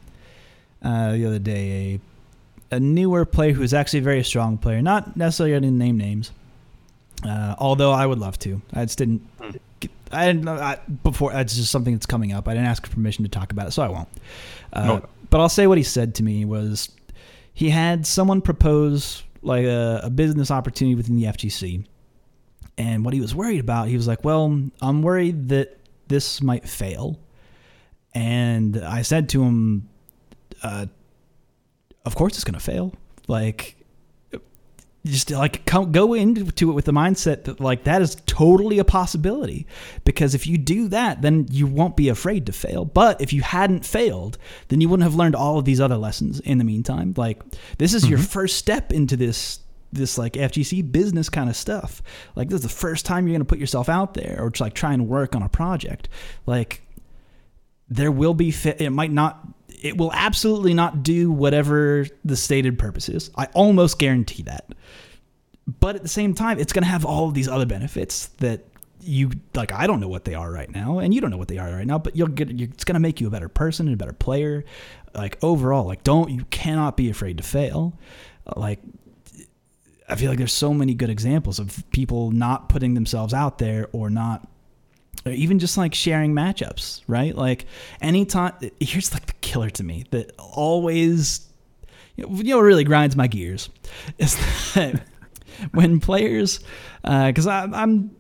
uh, the other day a a newer player who's actually a very strong player. Not necessarily going to name names, uh, although I would love to. I just didn't. I didn't know I, before. It's just something that's coming up. I didn't ask permission to talk about it, so I won't. Uh, no. But I'll say what he said to me was he had someone propose like a, a business opportunity within the FGC, and what he was worried about, he was like, "Well, I'm worried that this might fail." And I said to him, uh, of course it's going to fail. Like, just like come, go into it with the mindset that like that is totally a possibility. Because if you do that then you won't be afraid to fail. But if you hadn't failed then you wouldn't have learned all of these other lessons in the meantime. Like this is mm-hmm. your first step into this this like FGC business kind of stuff. Like this is the first time you're going to put yourself out there or just like try and work on a project. Like there will be fit it might not it will absolutely not do whatever the stated purpose is. I almost guarantee that. but at the same time, it's going to have all of these other benefits that you like. I don't know what they are right now, and you don't know what they are right now. But you'll get. It's going to make you a better person and a better player. Like overall, like don't you cannot be afraid to fail. Like I feel like there's so many good examples of people not putting themselves out there or not or even just like sharing matchups, right? Like anytime here's like the killer to me that always you know really grinds my gears is that when players because uh, I'm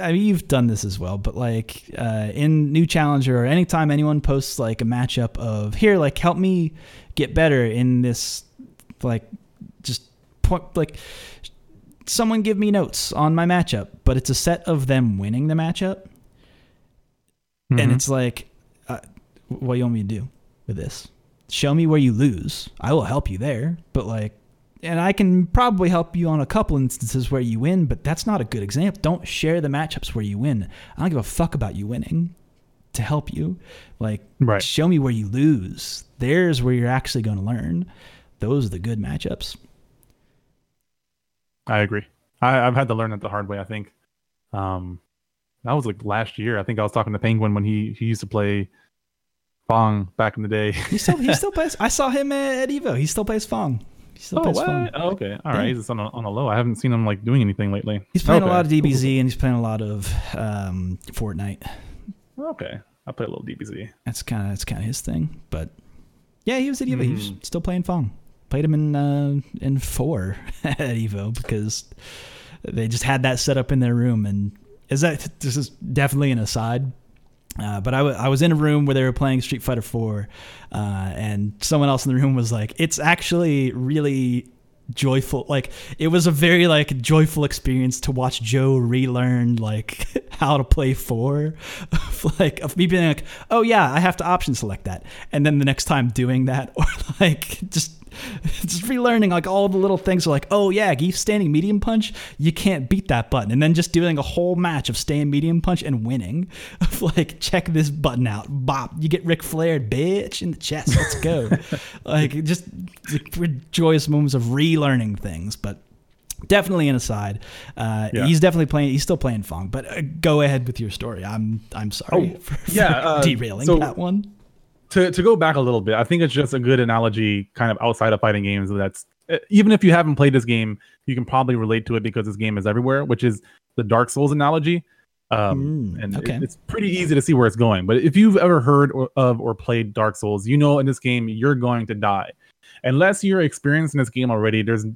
I mean, you've done this as well, but like uh, in New Challenger or anytime anyone posts like a matchup of here, like help me get better in this, like just point, like someone give me notes on my matchup, but it's a set of them winning the matchup, mm-hmm. and it's like, uh, what do you want me to do with this? Show me where you lose. I will help you there, but like and I can probably help you on a couple instances where you win, but that's not a good example. Don't share the matchups where you win. I don't give a fuck about you winning to help you. Like, right. show me where you lose. There's where you're actually going to learn. Those are the good matchups. I agree. I, have had to learn that the hard way. I think um, that was like last year. I think I was talking to Penguin when he he used to play Fong back in the day. he still he still plays. I saw him at Evo. He still plays Fong. He still oh, plays what? Oh, okay. All right. He's just on a, on a low. I haven't seen him like doing anything lately. He's playing okay. a lot of DBZ and he's playing a lot of um, Fortnite. Okay. I play a little DBZ. That's kind of that's kind of his thing. But yeah, he was at Evo. Mm. He was hmm. still playing Fong. Played him in uh, in four at Evo because they just had that set up in their room. And is that this is definitely an aside, uh, but I, w- I was in a room where they were playing Street Fighter 4, uh, and someone else in the room was like, "It's actually really joyful. Like it was a very like joyful experience to watch Joe relearn like how to play four. like of me being like, oh yeah, I have to option select that, and then the next time doing that, or like just just relearning like all the little things are like, oh yeah, Gief standing medium punch, you can't beat that button, and then just doing a whole match of staying medium punch and winning. Of like, check this button out, bop, you get Ric Flair, bitch, in the chest. Let's go. like just like, joyous moments of relearning things, but definitely an aside. Uh, yeah. He's definitely playing. He's still playing Fong. But uh, go ahead with your story. I'm I'm sorry oh, for, yeah, uh, derailing so, that one to to go back a little bit, I think it's just a good analogy, kind of outside of fighting games. That's eh, even if you haven't played this game, you can probably relate to it because this game is everywhere, which is the Dark Souls analogy. Um, mm, and okay. it, it's pretty easy to see where it's going. But if you've ever heard or, of or played Dark Souls, you know in this game you're going to die, unless you're experienced in this game already. There's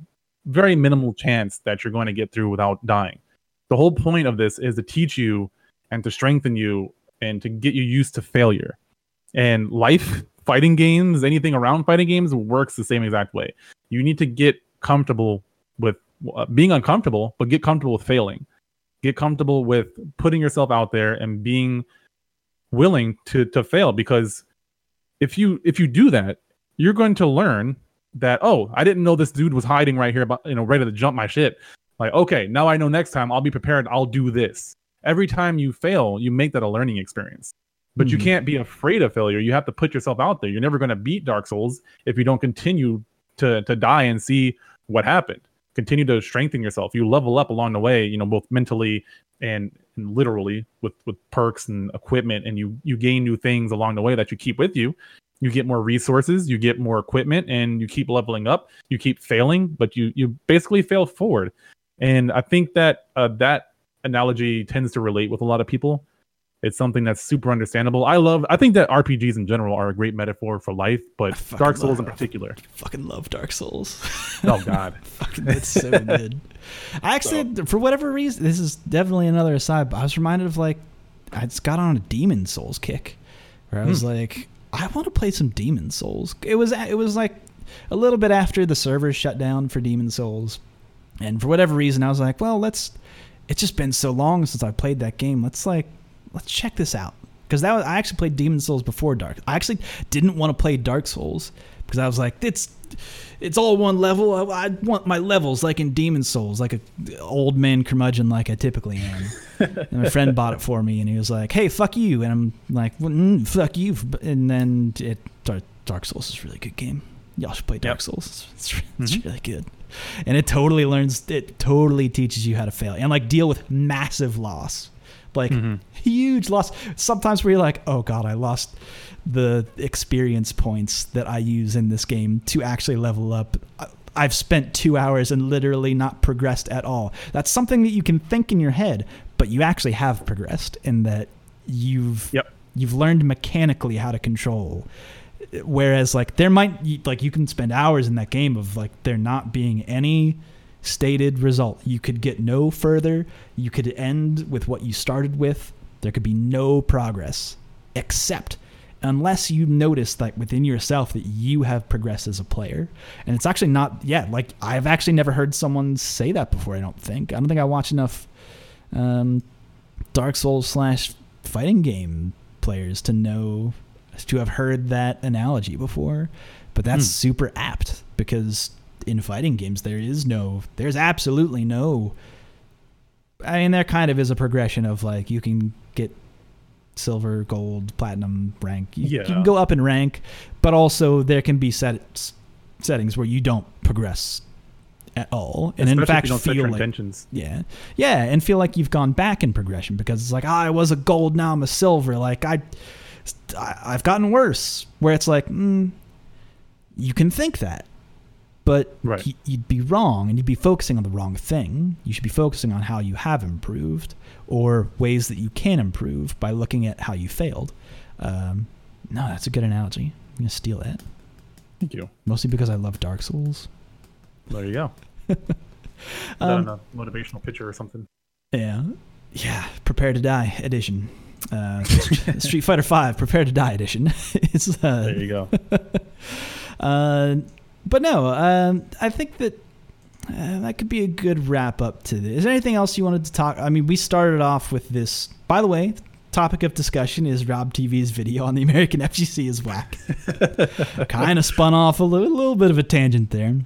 very minimal chance that you're going to get through without dying. The whole point of this is to teach you and to strengthen you and to get you used to failure and life fighting games anything around fighting games works the same exact way. You need to get comfortable with uh, being uncomfortable but get comfortable with failing. Get comfortable with putting yourself out there and being willing to to fail because if you if you do that you're going to learn that oh i didn't know this dude was hiding right here but you know ready to jump my shit like okay now i know next time i'll be prepared i'll do this. Every time you fail you make that a learning experience but mm-hmm. you can't be afraid of failure. You have to put yourself out there. You're never going to beat Dark Souls if you don't continue to to die and see what happened. Continue to strengthen yourself. You level up along the way, you know, both mentally and, and literally with with perks and equipment, and you you gain new things along the way that you keep with you. You get more resources, you get more equipment, and you keep leveling up. You keep failing, but you you basically fail forward. And I think that uh, that analogy tends to relate with a lot of people it's something that's super understandable. I love. I think that RPGs in general are a great metaphor for life, but Dark Souls love, in particular. I fucking love Dark Souls. oh God, fucking it's so good. I actually, so. for whatever reason, this is definitely another aside. But I was reminded of like I just got on a Demon's Souls kick, where I was hmm. like, I want to play some Demon's Souls. It was it was like a little bit after the servers shut down for Demon's Souls, and for whatever reason, I was like, well, let's. It's just been so long since I played that game. Let's like let's check this out because that was I actually played Demon's Souls before Dark. I actually didn't want to play Dark Souls because I was like, it's it's all one level. I, I, want my levels like in Demon's Souls, like a old man curmudgeon like I typically am. and my friend bought it for me, and he was like, "Hey, fuck you," and I'm like, well, mm, "Fuck you," and then it Dark, Dark Souls is a really good game. Y'all should play Dark yep. Souls. It's, it's mm-hmm. really good. and it totally learns it totally teaches you how to fail and like deal with massive loss like Mhm. huge loss sometimes where you're like oh god i lost the experience points that i use in this game to actually level up i've spent two hours and literally not progressed at all that's something that you can think in your head but you actually have progressed in that you've Yep. you've learned mechanically how to control whereas like there might like you can spend hours in that game of like there not being any stated result. You could get no further. You could end with what you started with. There could be no progress except unless you notice like within yourself that you have progressed as a player. And it's actually not yeah like i've actually never heard someone say that before i don't think. I don't think i watch enough um, dark souls slash fighting game players to know to have heard that analogy before. But that's Hmm. super apt because in fighting games there is no there's absolutely no i mean there kind of is a progression of like you can get silver gold platinum rank you, you can go up in rank but also there can be set, settings where you don't progress at all and in Especially if fact feel like intentions. yeah. Yeah, and feel like you've gone back in progression because it's like, oh, I was a gold, now I'm a silver. Like I, I I've gotten worse. Where it's like, mm, you can think that, but Right. you'd be wrong, and you'd be focusing on the wrong thing. You should be focusing on how you have improved or ways that you can improve by looking at how you failed. Um, no, that's a good analogy. I'm gonna steal that Thank you. mostly because I love Dark Souls. There you go. Um, a motivational picture or something. Yeah, yeah. Prepare to Die edition. Uh, Street Fighter Five Prepare to Die edition. it's uh, There you go. uh, but no, um, I think that uh, that could be a good wrap up to this. Is there anything else you wanted to talk? I mean, we started off with this. By the way, topic of discussion is Rob TV's video on the American FGC is whack. kind of spun off a little, little bit of a tangent there.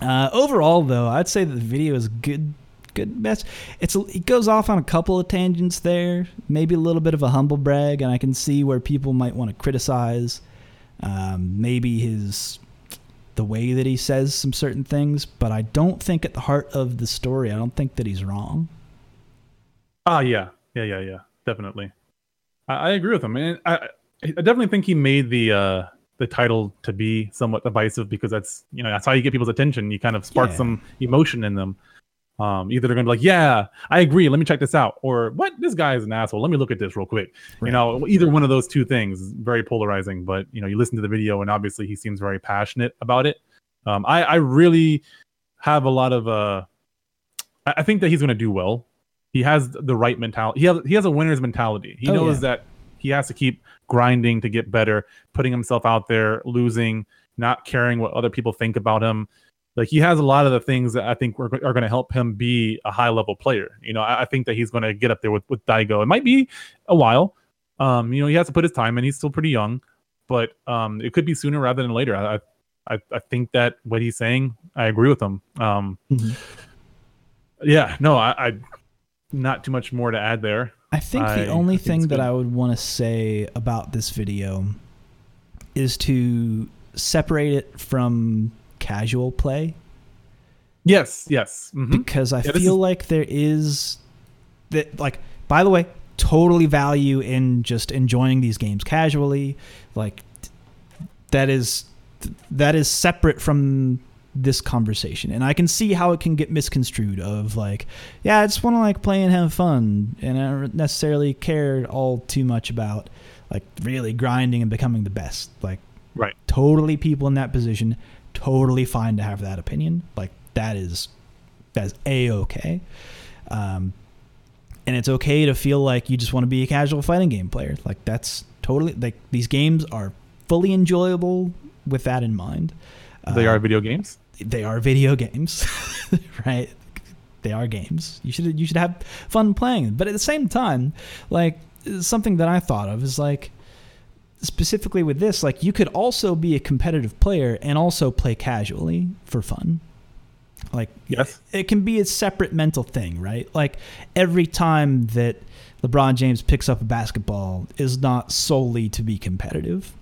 Uh, overall, though, I'd say that the video is good. Good mess. It's a, it goes off on a couple of tangents there, maybe a little bit of a humble brag, and I can see where people might want to criticize um, maybe his the way that he says some certain things, but I don't think at the heart of the story, I don't think that he's wrong. Ah, yeah, yeah, yeah, yeah, definitely. I, I agree with him, and I, I definitely think he made the uh, the title to be somewhat divisive because that's you know that's how you get people's attention. You kind of spark Yeah. some emotion in them. Um, either they're gonna be like, "Yeah, I agree. Let me check this out," or "What? This guy is an asshole. Let me look at this real quick." Right. You know, either one of those two things is very polarizing. But you know, you listen to the video, and obviously he seems very passionate about it. Um, I, I really have a lot of uh, I I think that he's gonna do well. He has the right mentality. He has he has a winner's mentality. He Oh, knows yeah. that he has to keep grinding to get better, putting himself out there, losing, not caring what other people think about him. Like he has a lot of the things that I think are, are going to help him be a high level player. You know, I, I think that he's going to get up there with with Daigo. It might be a while. Um, you know, he has to put his time in. He's still pretty young, but um, it could be sooner rather than later. I, I, I think that what he's saying, I agree with him. Um, Mhm. yeah, no, I, I, not too much more to add there. I think the only I think thing that. I would want to say about this video is to separate it from casual play Yes, yes. mhm. because I Yeah, feel is- like there is that like by the way, totally value in just enjoying these games casually. Like that is that is separate from this conversation and i can see how it can get misconstrued of like yeah i just want to like play and have fun and i don't necessarily care all too much about like really grinding and becoming the best like Right. totally people in that position totally fine to have that opinion like that is that's a-okay um, and it's okay to feel like you just want to be a casual fighting game player like that's totally like these games are fully enjoyable with that in mind They Uh, are video games. they are video games, right? They are games. You should you should have fun playing them. But at the same time, like something that I thought of is like specifically with this, like you could also be a competitive player and also play casually for fun. Like Yes. it can be a separate mental thing, right? Like every time that LeBron James picks up a basketball is not solely to be competitive.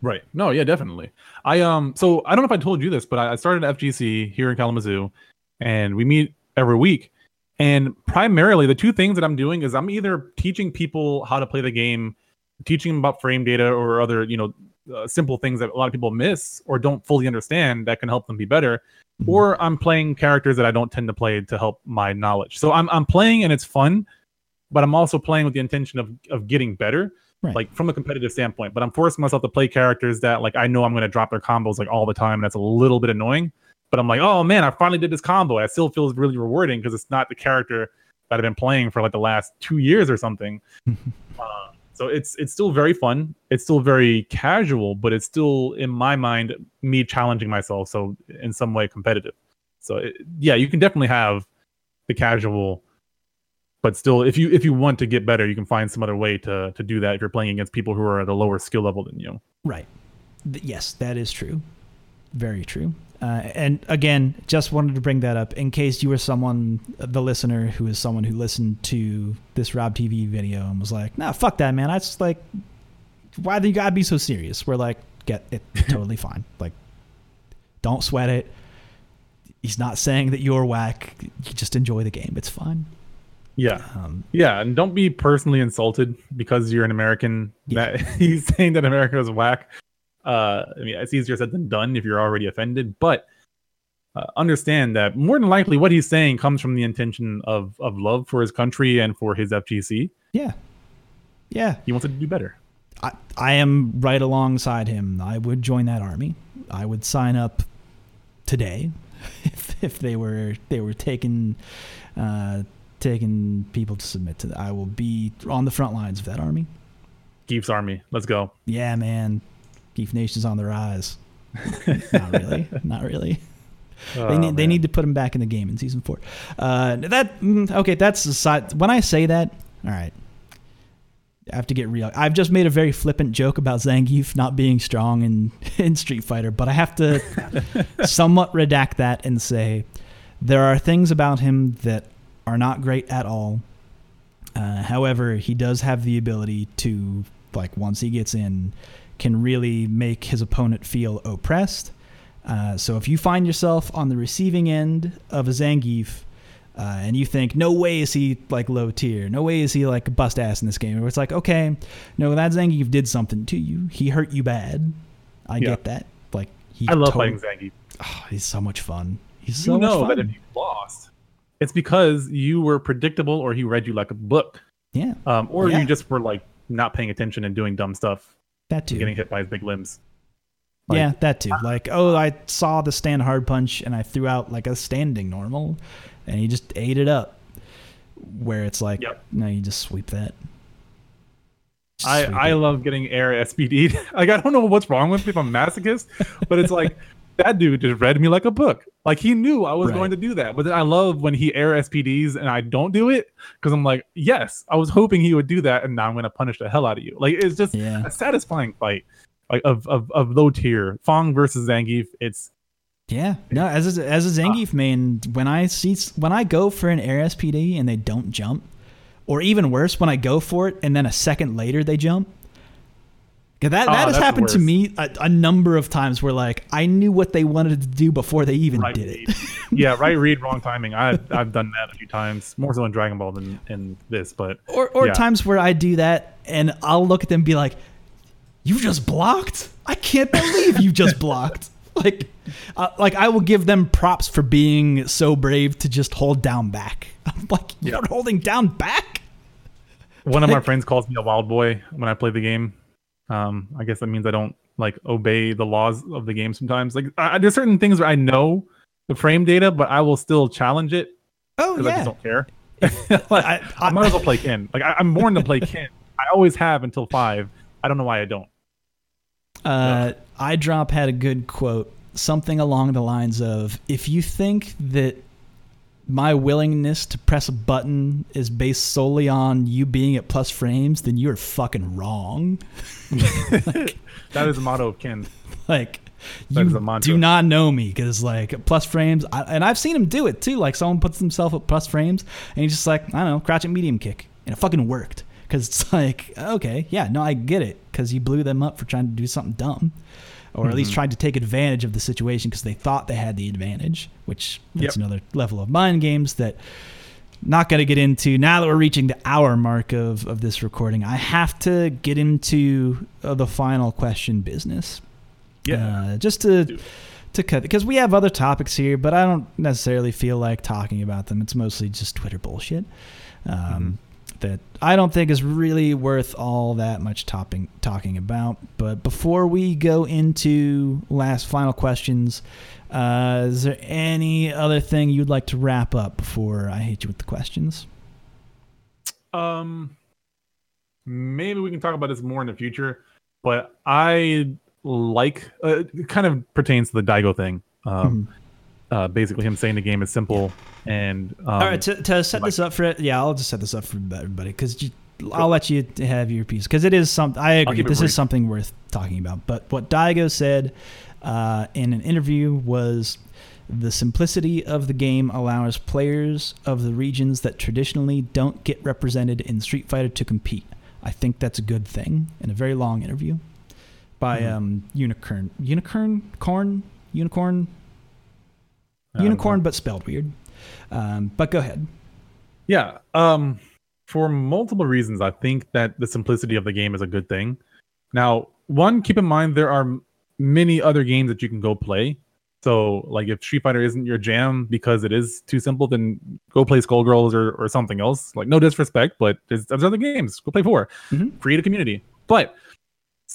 Right. No, yeah, definitely. I um so I don't know if I told you this, but I I started FGC here in Kalamazoo and we meet every week. And primarily the two things that I'm doing is I'm either teaching people how to play the game, teaching them about frame data or other, you know, uh, simple things that a lot of people miss or don't fully understand that can help them be better, Mhm. or I'm playing characters that I don't tend to play to help my knowledge. So I'm I'm playing and it's fun, but I'm also playing with the intention of of getting better Right. like from a competitive standpoint. But I'm forcing myself to play characters that like I know I'm going to drop their combos like all the time, and that's a little bit annoying. But I'm like, oh man, I finally did this combo. It still feels really rewarding because it's not the character that I've been playing for like the last two years or something. uh, so it's it's still very fun. It's still very casual, but it's still in my mind me challenging myself. So in some way competitive. So it, yeah, you can definitely have the casual but still if you if you want to get better you can find some other way to to do that if you're playing against people who are at a lower skill level than you Right. Yes, that is true. Very true. Uh, and again, just wanted to bring that up in case you were someone, the listener, who is someone who listened to this Rob TV video and was like, "Nah, fuck that, man. I just like, why do you gotta be so serious?" We're like, "Get it, totally fine. Like, don't sweat it. He's not saying that you're whack. You just enjoy the game. It's fine." yeah Um, yeah and don't be personally insulted because you're an american Yeah. that he's saying that america is whack uh i mean it's easier said than done if you're already offended but uh, understand that more than likely what he's saying comes from the intention of of love for his country and for his fgc yeah, yeah. he wants it to do better I, I am right alongside him. I would join that army. I would sign up today if, if they were they were taking uh, taking people to submit to that. I will be on the front lines of that army. Gief's army let's go Yeah, man. Gief Nation's on the rise. Not really. Not really. They Oh, need they need to put him back in the game in season four. Uh, that mm, okay? That's the side. When I say that, all right, I have to get real. I've just made a very flippant joke about Zangief not being strong in in Street Fighter, but I have to somewhat redact that and say there are things about him that are not great at all. Uh, however, he does have the ability to like once he gets in, can really make his opponent feel oppressed. Uh, so if you find yourself on the receiving end of a Zangief, uh, and you think, no way is he like low tier, no way is he like bust ass in this game, or it's like, okay, no, that Zangief did something to you. He hurt you bad. I Yeah. get that. Like he, i love tot- fighting zangief Oh, he's so much fun. He's so you much know fun. that if you lost, it's because you were predictable or he read you like a book, yeah, um, or Yeah. you just were like not paying attention and doing dumb stuff, that too. getting hit by his big limbs. like- yeah, that too. Like, oh, I saw the stand hard punch and I threw out like a standing normal, and he just ate it up. Where it's like, Yep. no, you just sweep that. Just I sweep I it. love getting air SPD'd. like I don't know what's wrong with me if I'm a masochist, but it's like that dude just read me like a book. Like he knew I was Right. going to do that. But then I love when he air SPDs and I don't do it because I'm like, yes, I was hoping he would do that, and now I'm going to punish the hell out of you. Like it's just Yeah. a satisfying fight. Like of, of of low tier Fong versus Zangief. It's Yeah, no. As a, as a ah. Zangief main, when I see when I go for an air SPD and they don't jump, or even worse, when I go for it and then a second later they jump. 'Cause that Oh, that has happened to me a, a number of times where like I knew what they wanted to do before they even right did read. it. yeah, right read, wrong timing. I I've done that a few times, more so in Dragon Ball than in this. But Or or Yeah. times where I do that and I'll look at them and be like, "You just blocked? I can't believe you just blocked." Like, uh, like I will give them props for being so brave to just hold down back. I'm like, you're holding down back. One of my friends calls me a wild boy when I play the game. Um, I guess that means I don't like obey the laws of the game sometimes. Like I, there's certain things where I know the frame data, but I will still challenge it Oh because I just don't care. like, I, I- might as well play Ken. Like I, I'm born to play Ken. I always have until five. I don't know why I don't. Uh, iDrop had a good quote, something along the lines of, "If you think that my willingness to press a button is based solely on you being at plus frames, then you're fucking wrong." That is the motto of Ken. Like, That you do not know me because like plus frames, I, and I've seen him do it too. Like someone puts himself at plus frames, and he's just like, I don't know, crouch and medium kick, and it fucking worked because it's like, okay, yeah, no, I get it because you blew them up for trying to do something dumb, or at least Mhm. tried to take advantage of the situation because they thought they had the advantage, which that's Yep. another level of mind games that not going to get into now that we're reaching the hour mark of, of this recording i have to get into uh, the final question business Yeah. uh, just to to cut because we have other topics here but i don't necessarily feel like talking about them it's mostly just twitter bullshit um, that i don't think is really worth all that much topping, talking about. But before we go into last final questions uh, is there any other thing you'd like to wrap up before i hit you with the questions? Um, maybe we can talk about this more in the future, but I like uh, it kind of pertains to the Daigo thing. Um, uh, basically, him saying the game is simple and um, All right, to, to set like- this up for it yeah, I'll just set this up for everybody because I'll let you have your piece because it is something. I agree. This brief. is something worth talking about. But what Daigo said uh, in an interview was the simplicity of the game allows players of the regions that traditionally don't get represented in Street Fighter to compete. I think that's a good thing. In a very long interview by Mhm. um, Unikrn, Unikrn, Corn, Unikrn, Unicorn, but spelled weird. Um, but go ahead. Yeah. Um, for multiple reasons, I think that the simplicity of the game is a good thing. Now, one, keep in mind there are many other games that you can go play. So, like, if Street Fighter isn't your jam because it is too simple, then go play Skullgirls or, or something else. Like, no disrespect, but there's, there's other games. Go play 4 Mhm. Create a community. But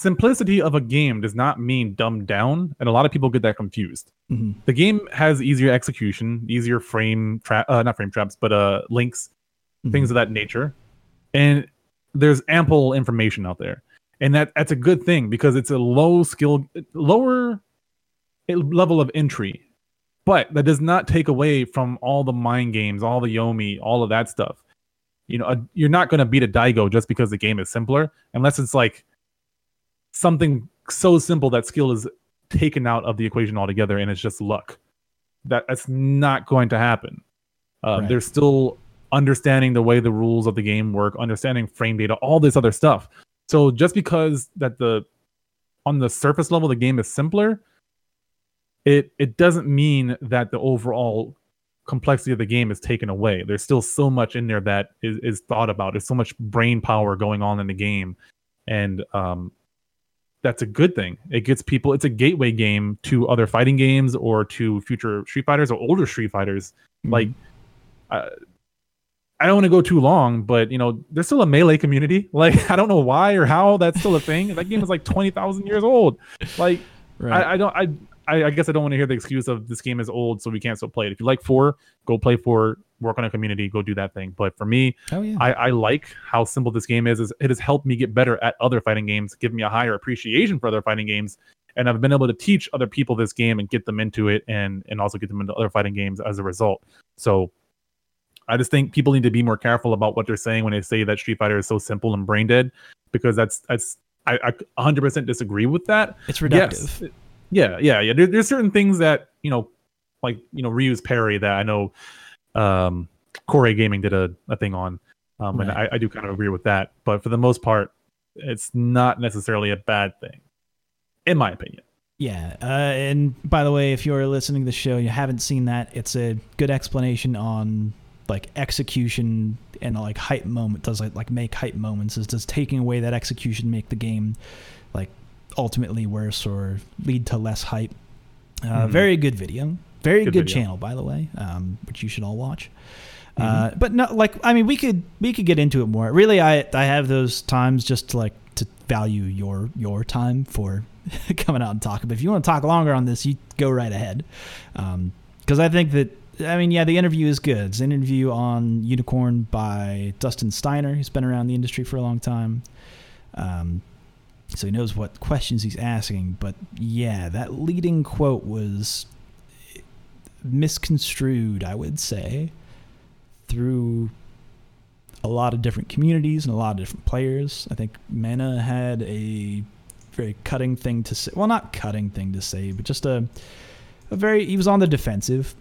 simplicity of a game does not mean dumbed down, and a lot of people get that confused. Mhm. the game has easier execution, easier frame trap, uh, not frame traps, but uh, links, things of that nature, and there's ample information out there, and that that's a good thing because it's a low skill, lower level of entry, but that does not take away from all the mind games, all the Yomi, all of that stuff. You know, a, you're not going to beat a Daigo just because the game is simpler, unless it's like something so simple that skill is taken out of the equation altogether and it's just luck. That that's not going to happen. Uh, Right. There's still understanding the way the rules of the game work, understanding frame data, all this other stuff. So just because that the on the surface level the game is simpler, it it doesn't mean that the overall complexity of the game is taken away. There's still so much in there that is, is thought about. There's so much brain power going on in the game. And um that's a good thing. It gets people. It's a gateway game to other fighting games or to future Street Fighters or older Street Fighters. Like, uh, I don't want to go too long, but you know, there's still a melee community. Like, I don't know why or how that's still a thing. That game is like twenty thousand years old. Like, right. I, I don't. I, I I guess I don't want to hear the excuse of this game is old, so we can't still play it. If you like four, go play four. Work on a community. Go do that thing. But for me, oh yeah. I, I like how simple this game is. is. It has helped me get better at other fighting games, give me a higher appreciation for other fighting games, and I've been able to teach other people this game and get them into it, and and also get them into other fighting games as a result. So, I just think people need to be more careful about what they're saying when they say that Street Fighter is so simple and brain dead, because that's that's I, I 100% disagree with that. it's reductive. Yes. Yeah, yeah, yeah. There, there's certain things that you know, like you know, Ryu's parry that I know, um, Core Gaming did a, a thing on, um, and Right. I, I do kind of agree with that. But for the most part, it's not necessarily a bad thing, in my opinion. Yeah, uh, and by the way, if you're listening to the show, you haven't seen that, it's a good explanation on like execution and like hype moment. Does like like make hype moments? Is does taking away that execution make the game like ultimately worse or lead to less hype? Uh, Mhm. Very good video. Very good, Good video. channel, by the way, um, which you should all watch. Uh, but no, like I mean, we could we could get into it more. Really, I I have those times just to like to value your your time for coming out and talking. But if you want to talk longer on this, you go right ahead. Because I think that I mean, yeah, the interview is good. It's an interview on Unikrn by Dustin Steiner. He's been around the industry for a long time. Um, so he knows what questions he's asking. But yeah, that leading quote was misconstrued, I would say, through a lot of different communities and a lot of different players. I think Mena had a very cutting thing to say. Well, not cutting thing to say, but just a a very he was on the defensive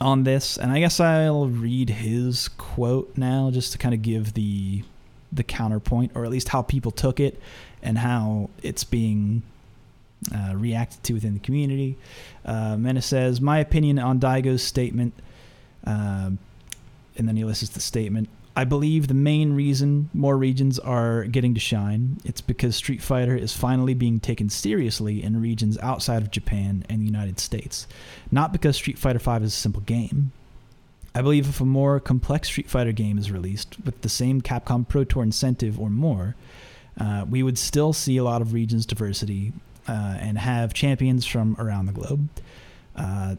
on this, and I guess I'll read his quote now just to kind of give the the counterpoint, or at least how people took it and how it's being uh, reacted to within the community. Uh, Menace says, My opinion on Daigo's statement, uh, and then he lists the statement. I believe the main reason more regions are getting to shine, it's because Street Fighter is finally being taken seriously in regions outside of Japan and the United States. Not because Street Fighter V is a simple game. I believe if a more complex Street Fighter game is released with the same Capcom Pro Tour incentive or more, uh, we would still see a lot of regions diversity uh, and have champions from around the globe. Uh,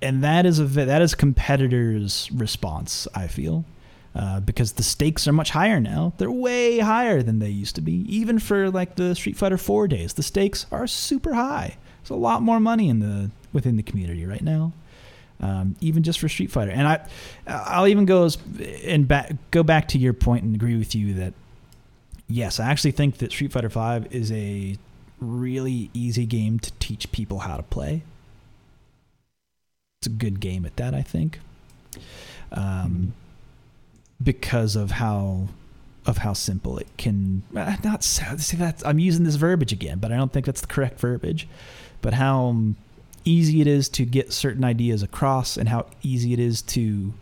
and that is a that is competitors' response. I feel uh, because the stakes are much higher now. They're way higher than they used to be. Even for like the Street Fighter 4 days, the stakes are super high. There's a lot more money in the within the community right now. Um, even just for Street Fighter, and I, I'll even go as, and back go back to your point and agree with you that yes, I actually think that Street Fighter Five is a really easy game to teach people how to play. It's a good game at that, I think. Um, because of how of how simple it can uh, not see that I'm using this verbiage again, but I don't think that's the correct verbiage. But how easy it is to get certain ideas across, and how easy it is to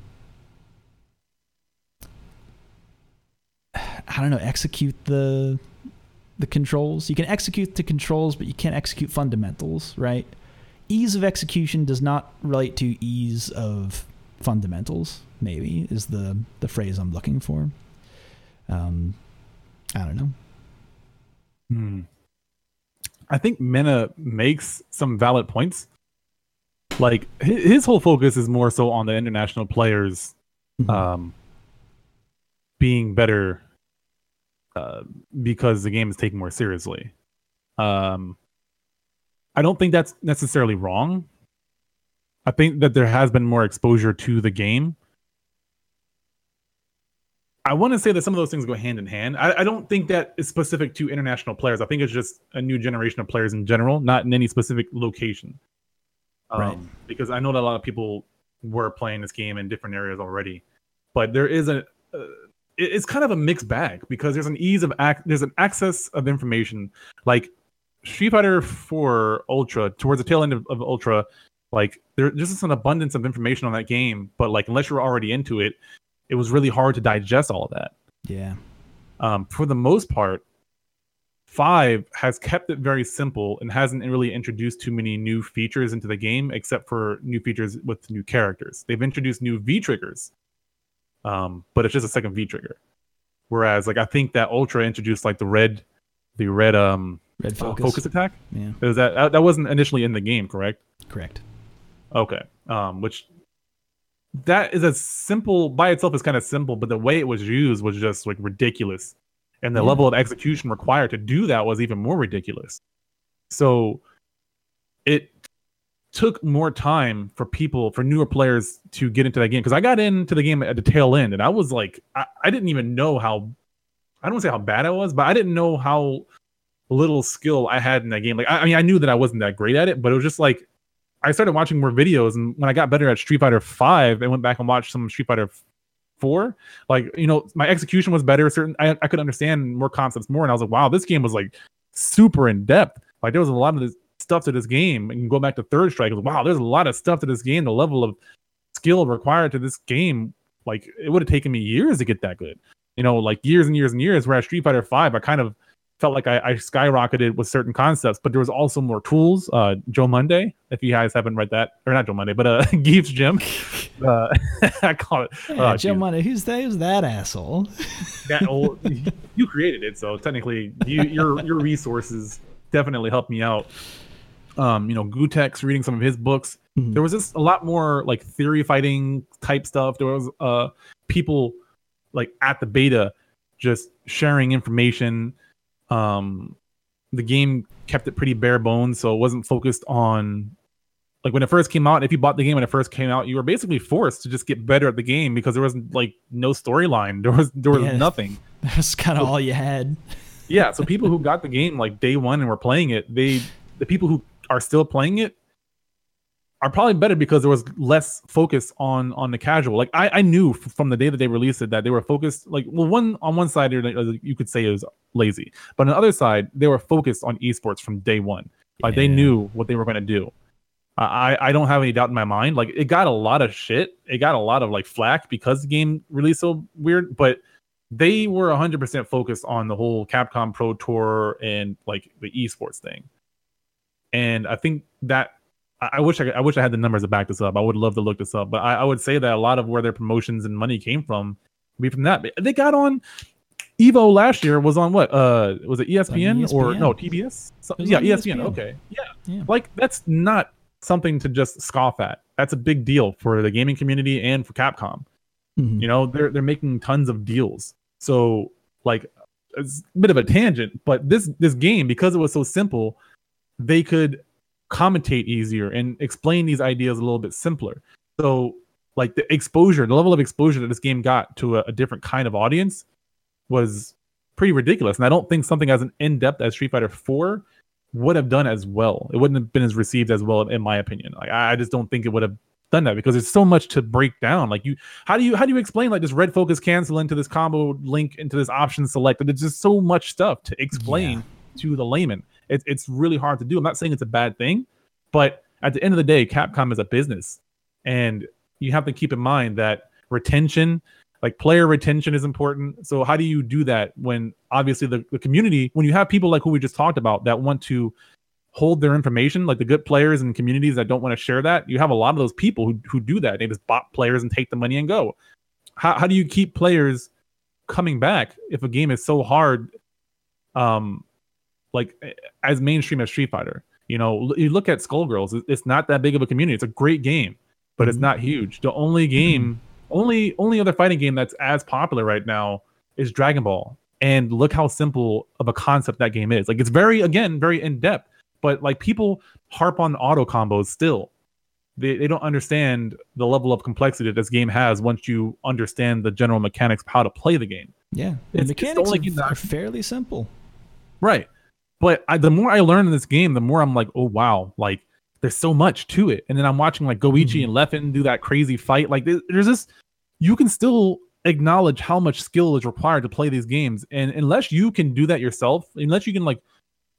I don't know execute the the controls. You can execute the controls, but you can't execute fundamentals, right? Ease of execution does not relate to ease of fundamentals maybe is the the phrase I'm looking for. Um, I don't know. Hmm. I think Mena makes some valid points. Like his whole focus is more so on the international players mm-hmm. um, being better uh, because the game is taken more seriously. Um, I don't think that's necessarily wrong. I think that there has been more exposure to the game I want to say that some of those things go hand in hand. I, I, don't think that is specific to international players. I think it's just a new generation of players in general, not in any specific location. Um, right. Because I know that a lot of people were playing this game in different areas already, but there is a. Uh, it's kind of a mixed bag because there's an ease of ac- there's an access of information like Street Fighter 4 Ultra towards the tail end of, of Ultra like there's just an abundance of information on that game but like unless you're already into it it was really hard to digest all of that. Yeah. Um, for the most part, five has kept it very simple and hasn't really introduced too many new features into the game, except for new features with new characters. They've introduced new V triggers, um, but it's just a second V trigger. Whereas, like I think that Ultra introduced like the red, the red um red uh, focus, uh, focus attack. Yeah, was that that wasn't initially in the game, correct? Correct. Okay. Um, which that is a simple by itself is kind of simple, but the way it was used was just like ridiculous. And the yeah. level of execution required to do that was even more ridiculous. So it took more time for people, for newer players to get into that game. Because I got into the game at the tail end and I was like, I, I didn't even know how, I don't say how bad I was, but I didn't know how little skill I had in that game. Like, I, I mean, I knew that I wasn't that great at it, but it was just like, I started watching more videos, and when I got better at Street Fighter Five, I went back and watched some Street Fighter Four. Like you know, my execution was better. Certain I, I could understand more concepts more, and I was like, wow, this game was like super in depth. Like there was a lot of this stuff to this game. And go back to Third Strike, wow, there's a lot of stuff to this game. The level of skill required to this game, like it would have taken me years to get that good. You know, like years and years and years. Whereas Street Fighter Five, I kind of felt like I, I, skyrocketed with certain concepts, but there was also more tools. Uh, Joe Monday, if you guys haven't read that, or not Joe Monday, but uh, Gief's Gym. Uh, I call it yeah, uh, Joe Monday. Who's that? Who's that asshole? that old, you created it, so technically, you, your your resources definitely helped me out. Um, you know, Gootecks, reading some of his books. Mm-hmm. There was just a lot more like theory fighting type stuff. There was uh people like at the beta just sharing information um, the game kept it pretty bare bones, so it wasn't focused on like when it first came out. If you bought the game when it first came out, you were basically forced to just get better at the game because there wasn't like no storyline. There was there was yeah, nothing. That's kind of so, all you had. yeah, so people who got the game like day one and were playing it, they the people who are still playing it are probably better because there was less focus on on the casual. Like I, I knew f- from the day that they released it that they were focused. Like well, one on one side you could say it was lazy, but on the other side they were focused on esports from day one. Like yeah. they knew what they were going to do. I I don't have any doubt in my mind. Like it got a lot of shit. It got a lot of like flack because the game released so weird, but they were 100% focused on the whole Capcom Pro Tour and like the esports thing. And I think that I wish I, I wish I had the numbers to back this up. I would love to look this up, but I, I would say that a lot of where their promotions and money came from be from that. They got on Evo last year was on what? Uh, was it ESPN, ESPN. or no TBS? So, yeah, ESPN. ESPN. Okay, yeah. yeah. Like that's not something to just scoff at. That's a big deal for the gaming community and for Capcom. Mm-hmm. You know, they're they're making tons of deals. So like it's a bit of a tangent, but this this game because it was so simple, they could commentate easier and explain these ideas a little bit simpler. So, like the exposure, the level of exposure that this game got to a, a different kind of audience was pretty ridiculous. And I don't think something as an in depth as Street Fighter 4 would have done as well. It wouldn't have been as received as well, in my opinion. Like I just don't think it would have done that because there's so much to break down. Like you, how do you how do you explain like this red focus cancel into this combo link into this option select? There's just so much stuff to explain yeah. to the layman it's it's really hard to do. I'm not saying it's a bad thing, but at the end of the day, Capcom is a business, and you have to keep in mind that retention, like player retention, is important. So how do you do that when obviously the, the community, when you have people like who we just talked about that want to hold their information, like the good players and communities that don't want to share that, you have a lot of those people who who do that. They just bot players and take the money and go. How how do you keep players coming back if a game is so hard um like as mainstream as Street Fighter. You know, you look at Skullgirls; it's not that big of a community. It's a great game, but mm-hmm. it's not huge. The only game, mm-hmm. only only other fighting game that's as popular right now is Dragon Ball. And look how simple of a concept that game is. Like it's very again very in depth, but like people harp on auto combos still. They, they don't understand the level of complexity that this game has once you understand the general mechanics of how to play the game. Yeah, the it's, mechanics it's are, are fairly simple. Right. But I, the more I learn in this game, the more I'm like, oh wow, like there's so much to it. And then I'm watching like Goichi mm-hmm. and Leffen do that crazy fight. Like there's this, you can still acknowledge how much skill is required to play these games. And unless you can do that yourself, unless you can like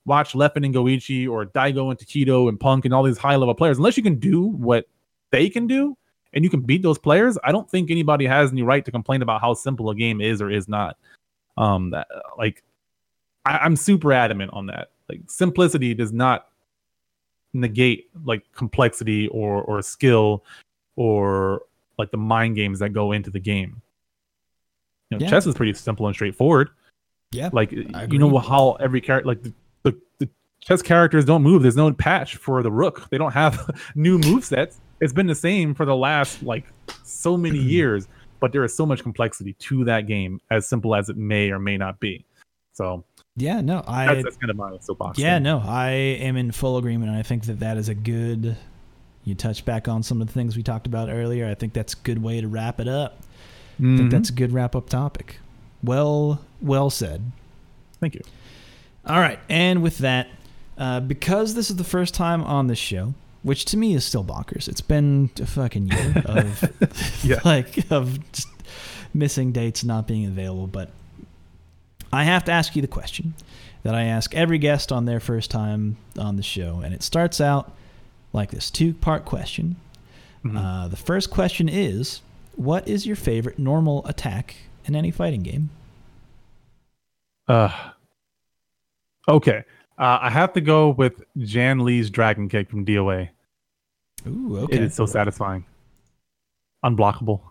watch Leffen and Goichi or Daigo and Tokido and Punk and all these high level players, unless you can do what they can do and you can beat those players, I don't think anybody has any right to complain about how simple a game is or is not. Um, that, like I, I'm super adamant on that. Like simplicity does not negate like complexity or or skill or like the mind games that go into the game. You know, yeah. chess is pretty simple and straightforward. Yeah, like you know how every character, like the, the, the chess characters don't move. There's no patch for the rook. They don't have new move sets. It's been the same for the last like so many years, but there is so much complexity to that game, as simple as it may or may not be. So yeah, no, I. That's, that's kind of my soapbox. Yeah, thing. no, I am in full agreement. And I think that that is a good. You touch back on some of the things we talked about earlier. I think that's a good way to wrap it up. Mm-hmm. I think that's a good wrap up topic. Well, well said. Thank you. All right, and with that, uh, because this is the first time on this show, which to me is still bonkers. It's been a fucking year of yeah. like of just missing dates not being available, but I have to ask you the question that I ask every guest on their first time on the show, and it starts out like this two-part question. Mm-hmm. Uh, the first question is, what is your favorite normal attack in any fighting game? Uh, okay. Uh, I have to go with Jann Lee's Dragon Kick from DOA. Ooh, okay. It is so satisfying. Unblockable.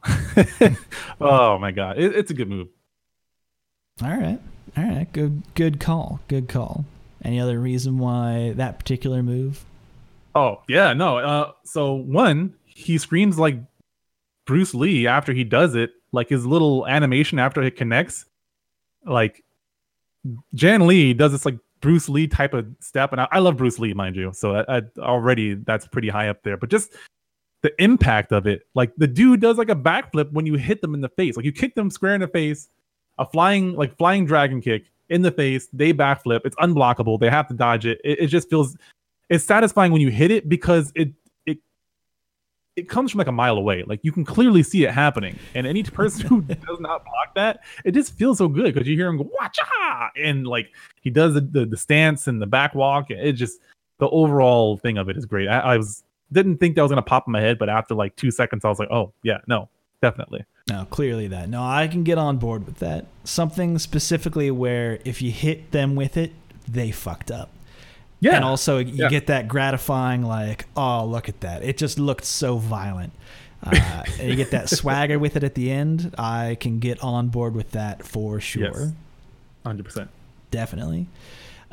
oh my god, it, it's a good move. All right. All right. Good good call. Good call. Any other reason why that particular move? Oh, yeah, no. Uh so one, he screams like Bruce Lee after he does it, like his little animation after it connects. Like Jann Lee does this like Bruce Lee type of step, and I, I love Bruce Lee, mind you. So I, I, already that's pretty high up there. But just the impact of it, like the dude does like a backflip when you hit them in the face. Like you kick them square in the face, a flying like flying dragon kick in the face. They backflip. It's unblockable. They have to dodge it. It, it just feels it's satisfying when you hit it because it it it comes from like a mile away. Like you can clearly see it happening. And any person who does not block that, it just feels so good because you hear him go watcha and like he does the, the, the stance and the back walk. It just the overall thing of it is great. I, I was didn't think that was gonna pop in my head, but after like two seconds, I was like, oh yeah, no, definitely. No, clearly that. No, I can get on board with that. Something specifically where if you hit them with it, they fucked up. Yeah. And also, you Yeah. get that gratifying, like, oh, look at that. It just looked so violent. Uh, and you get that swagger with it at the end. I can get on board with that for sure. Yes. Hundred percent. Definitely.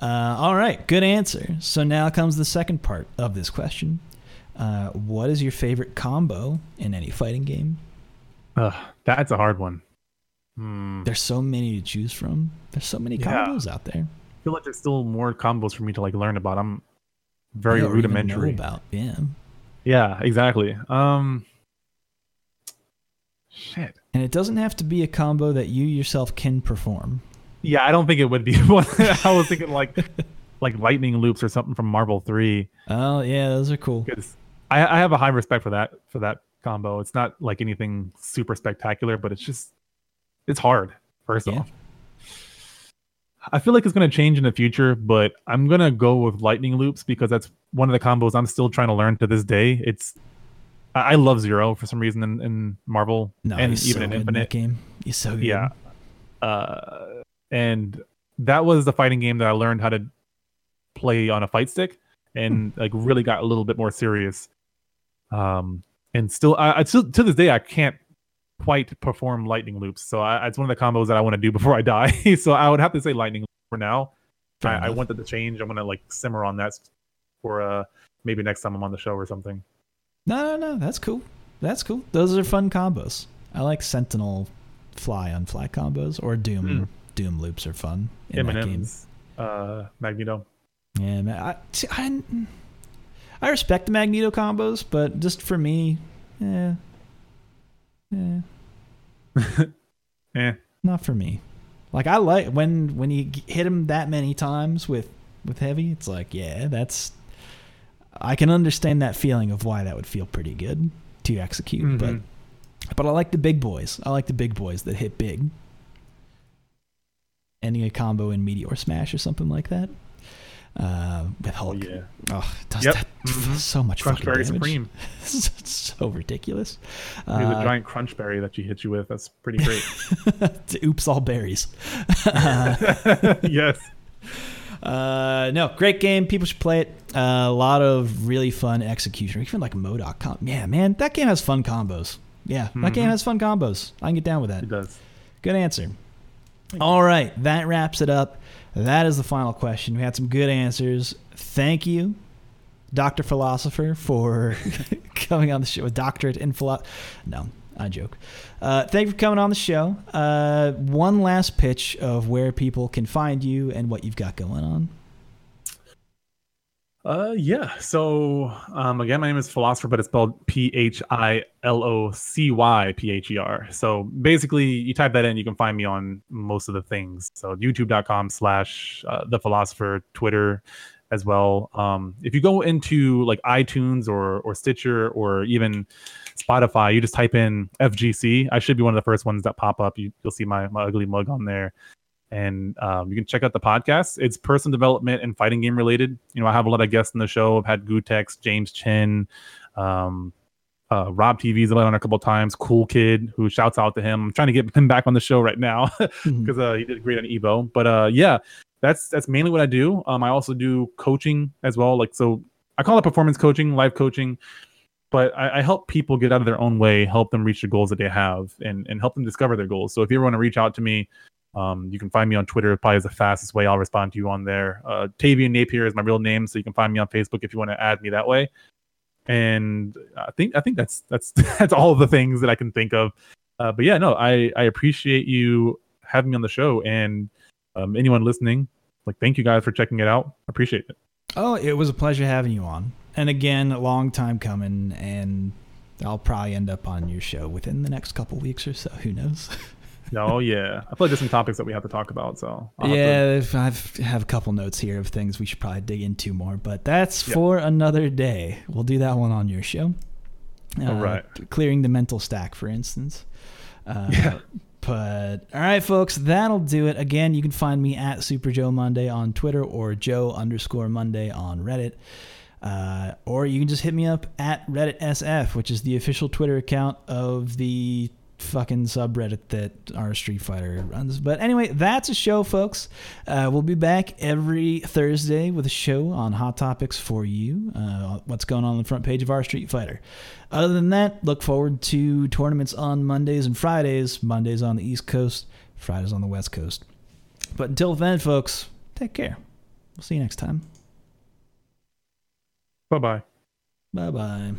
Uh, all right. Good answer. So now comes the second part of this question. Uh, what is your favorite combo in any fighting game? Uh, that's a hard one. Hmm. There's so many to choose from. There's so many Yeah. combos out there. I feel like there's still more combos for me to like learn about. I'm very Yeah, or even know rudimentary. about. Yeah. Yeah, exactly. Um, shit. And it doesn't have to be a combo that you yourself can perform. Yeah, I don't think it would be one. I was thinking like like lightning loops or something from Marvel Three. Oh yeah, those are cool. I, I have a high respect for that for that combo. It's not like anything super spectacular, but it's just it's hard. First Yeah. off, I feel like it's going to change in the future, but I'm going to go with lightning loops because that's one of the combos I'm still trying to learn to this day. It's I I love Zero for some reason in, in Marvel No, and even so in good in that Infinite. game. He's so good. Yeah. Uh, and that was the fighting game that I learned how to play on a fight stick and like really got a little bit more serious. Um, and still, I, I still to this day I can't quite perform lightning loops. So I, it's one of the combos that I want to do before I die. so I would have to say lightning for now. I, I enough. wanted to change. I'm gonna like simmer on that for uh maybe next time I'm on the show or something. No, no, no. That's cool. That's cool. Those are fun combos. I like Sentinel fly on fly combos or Doom. Mm. Doom loops are fun in that game. Uh Magneto. Yeah, man. I, see, I, I respect the Magneto combos, but just for me, eh, eh, Eh. not for me. Like I like when when you hit him that many times with with heavy, it's like yeah, that's. I can understand that feeling of why that would feel pretty good to execute, but Mhm. but I like the big boys. I like the big boys that hit big. Ending a combo in Meteor Smash or something like that. Uh, with Oh Hulk. yeah. Oh, does Yep. that Mhm. so much fucking Crunchberry damage. Supreme. it's so ridiculous. There's a Uh, giant Crunchberry that she hits you with. That's pretty great. oops, all berries. Uh, yes. uh, no, great game. People should play it. Uh, a lot of really fun execution. Even like MODOK. Com- yeah, man, that game has fun combos. Yeah, that game Mhm. has fun combos. I can get down with that. It does. Good answer. All right, that wraps it up. That is the final question. We had some good answers. Thank you, Dr. Philocypher, for coming on the show. A doctorate in philosophy. No, I joke. Uh, thank you for coming on the show. Uh, one last pitch of where people can find you and what you've got going on. Uh, yeah. So, um, again, my name is Philocypher, but it's spelled P H I L O C Y P H E R. So basically, you type that in, you can find me on most of the things. So YouTube.com slash uh, the Philocypher, Twitter as well. Um, if you go into like iTunes or or Stitcher or even Spotify, you just type in FGC. I should be one of the first ones that pop up. You, you'll see my my ugly mug on there and um, you can check out the podcast. It's personal development and fighting game related. You know, I have a lot of guests in the show. I've had Gootecks, James Chen, um, uh, Rob TV's been on a couple times. Cool Kid, who shouts out to him. I'm trying to get him back on the show right now because uh, he did great on Evo. But uh, yeah, that's that's mainly what I do. Um, I also do coaching as well. Like so, I call it performance coaching, life coaching. But I, I help people get out of their own way, help them reach the goals that they have, and and help them discover their goals. So if you ever want to reach out to me, um, you can find me on Twitter. Probably is the fastest way. I'll respond to you on there. Uh, Tavian Napier is my real name, so you can find me on Facebook if you want to add me that way. And I think I think that's that's that's all the things that I can think of. Uh, but yeah, no, I I appreciate you having me on the show, and um, anyone listening, like, thank you guys for checking it out. I appreciate it. Oh, it was a pleasure having you on. And again, a long time coming, and I'll probably end up on your show within the next couple weeks or so. Who knows? Oh yeah, I feel like there's some topics that we have to talk about. So I'll have to- yeah, I've have a couple notes here of things we should probably dig into more, but that's Yeah. for another day. We'll do that one on your show. Uh, All right. Clearing the mental stack, for instance. Uh, Yeah. But all right, folks, that'll do it. Again, you can find me at Super Joe Monday on Twitter or Joe underscore Monday on Reddit. Uh, or you can just hit me up at Reddit SF, which is the official Twitter account of the fucking subreddit that our Street Fighter runs. But anyway, that's a show, folks. Uh, we'll be back every Thursday with a show on hot topics for you. Uh, what's going on on the front page of our Street Fighter. Other than that, look forward to tournaments on Mondays and Fridays. Mondays on the East Coast, Fridays on the West Coast. But until then, folks, take care. We'll see you next time. Bye bye. Bye bye.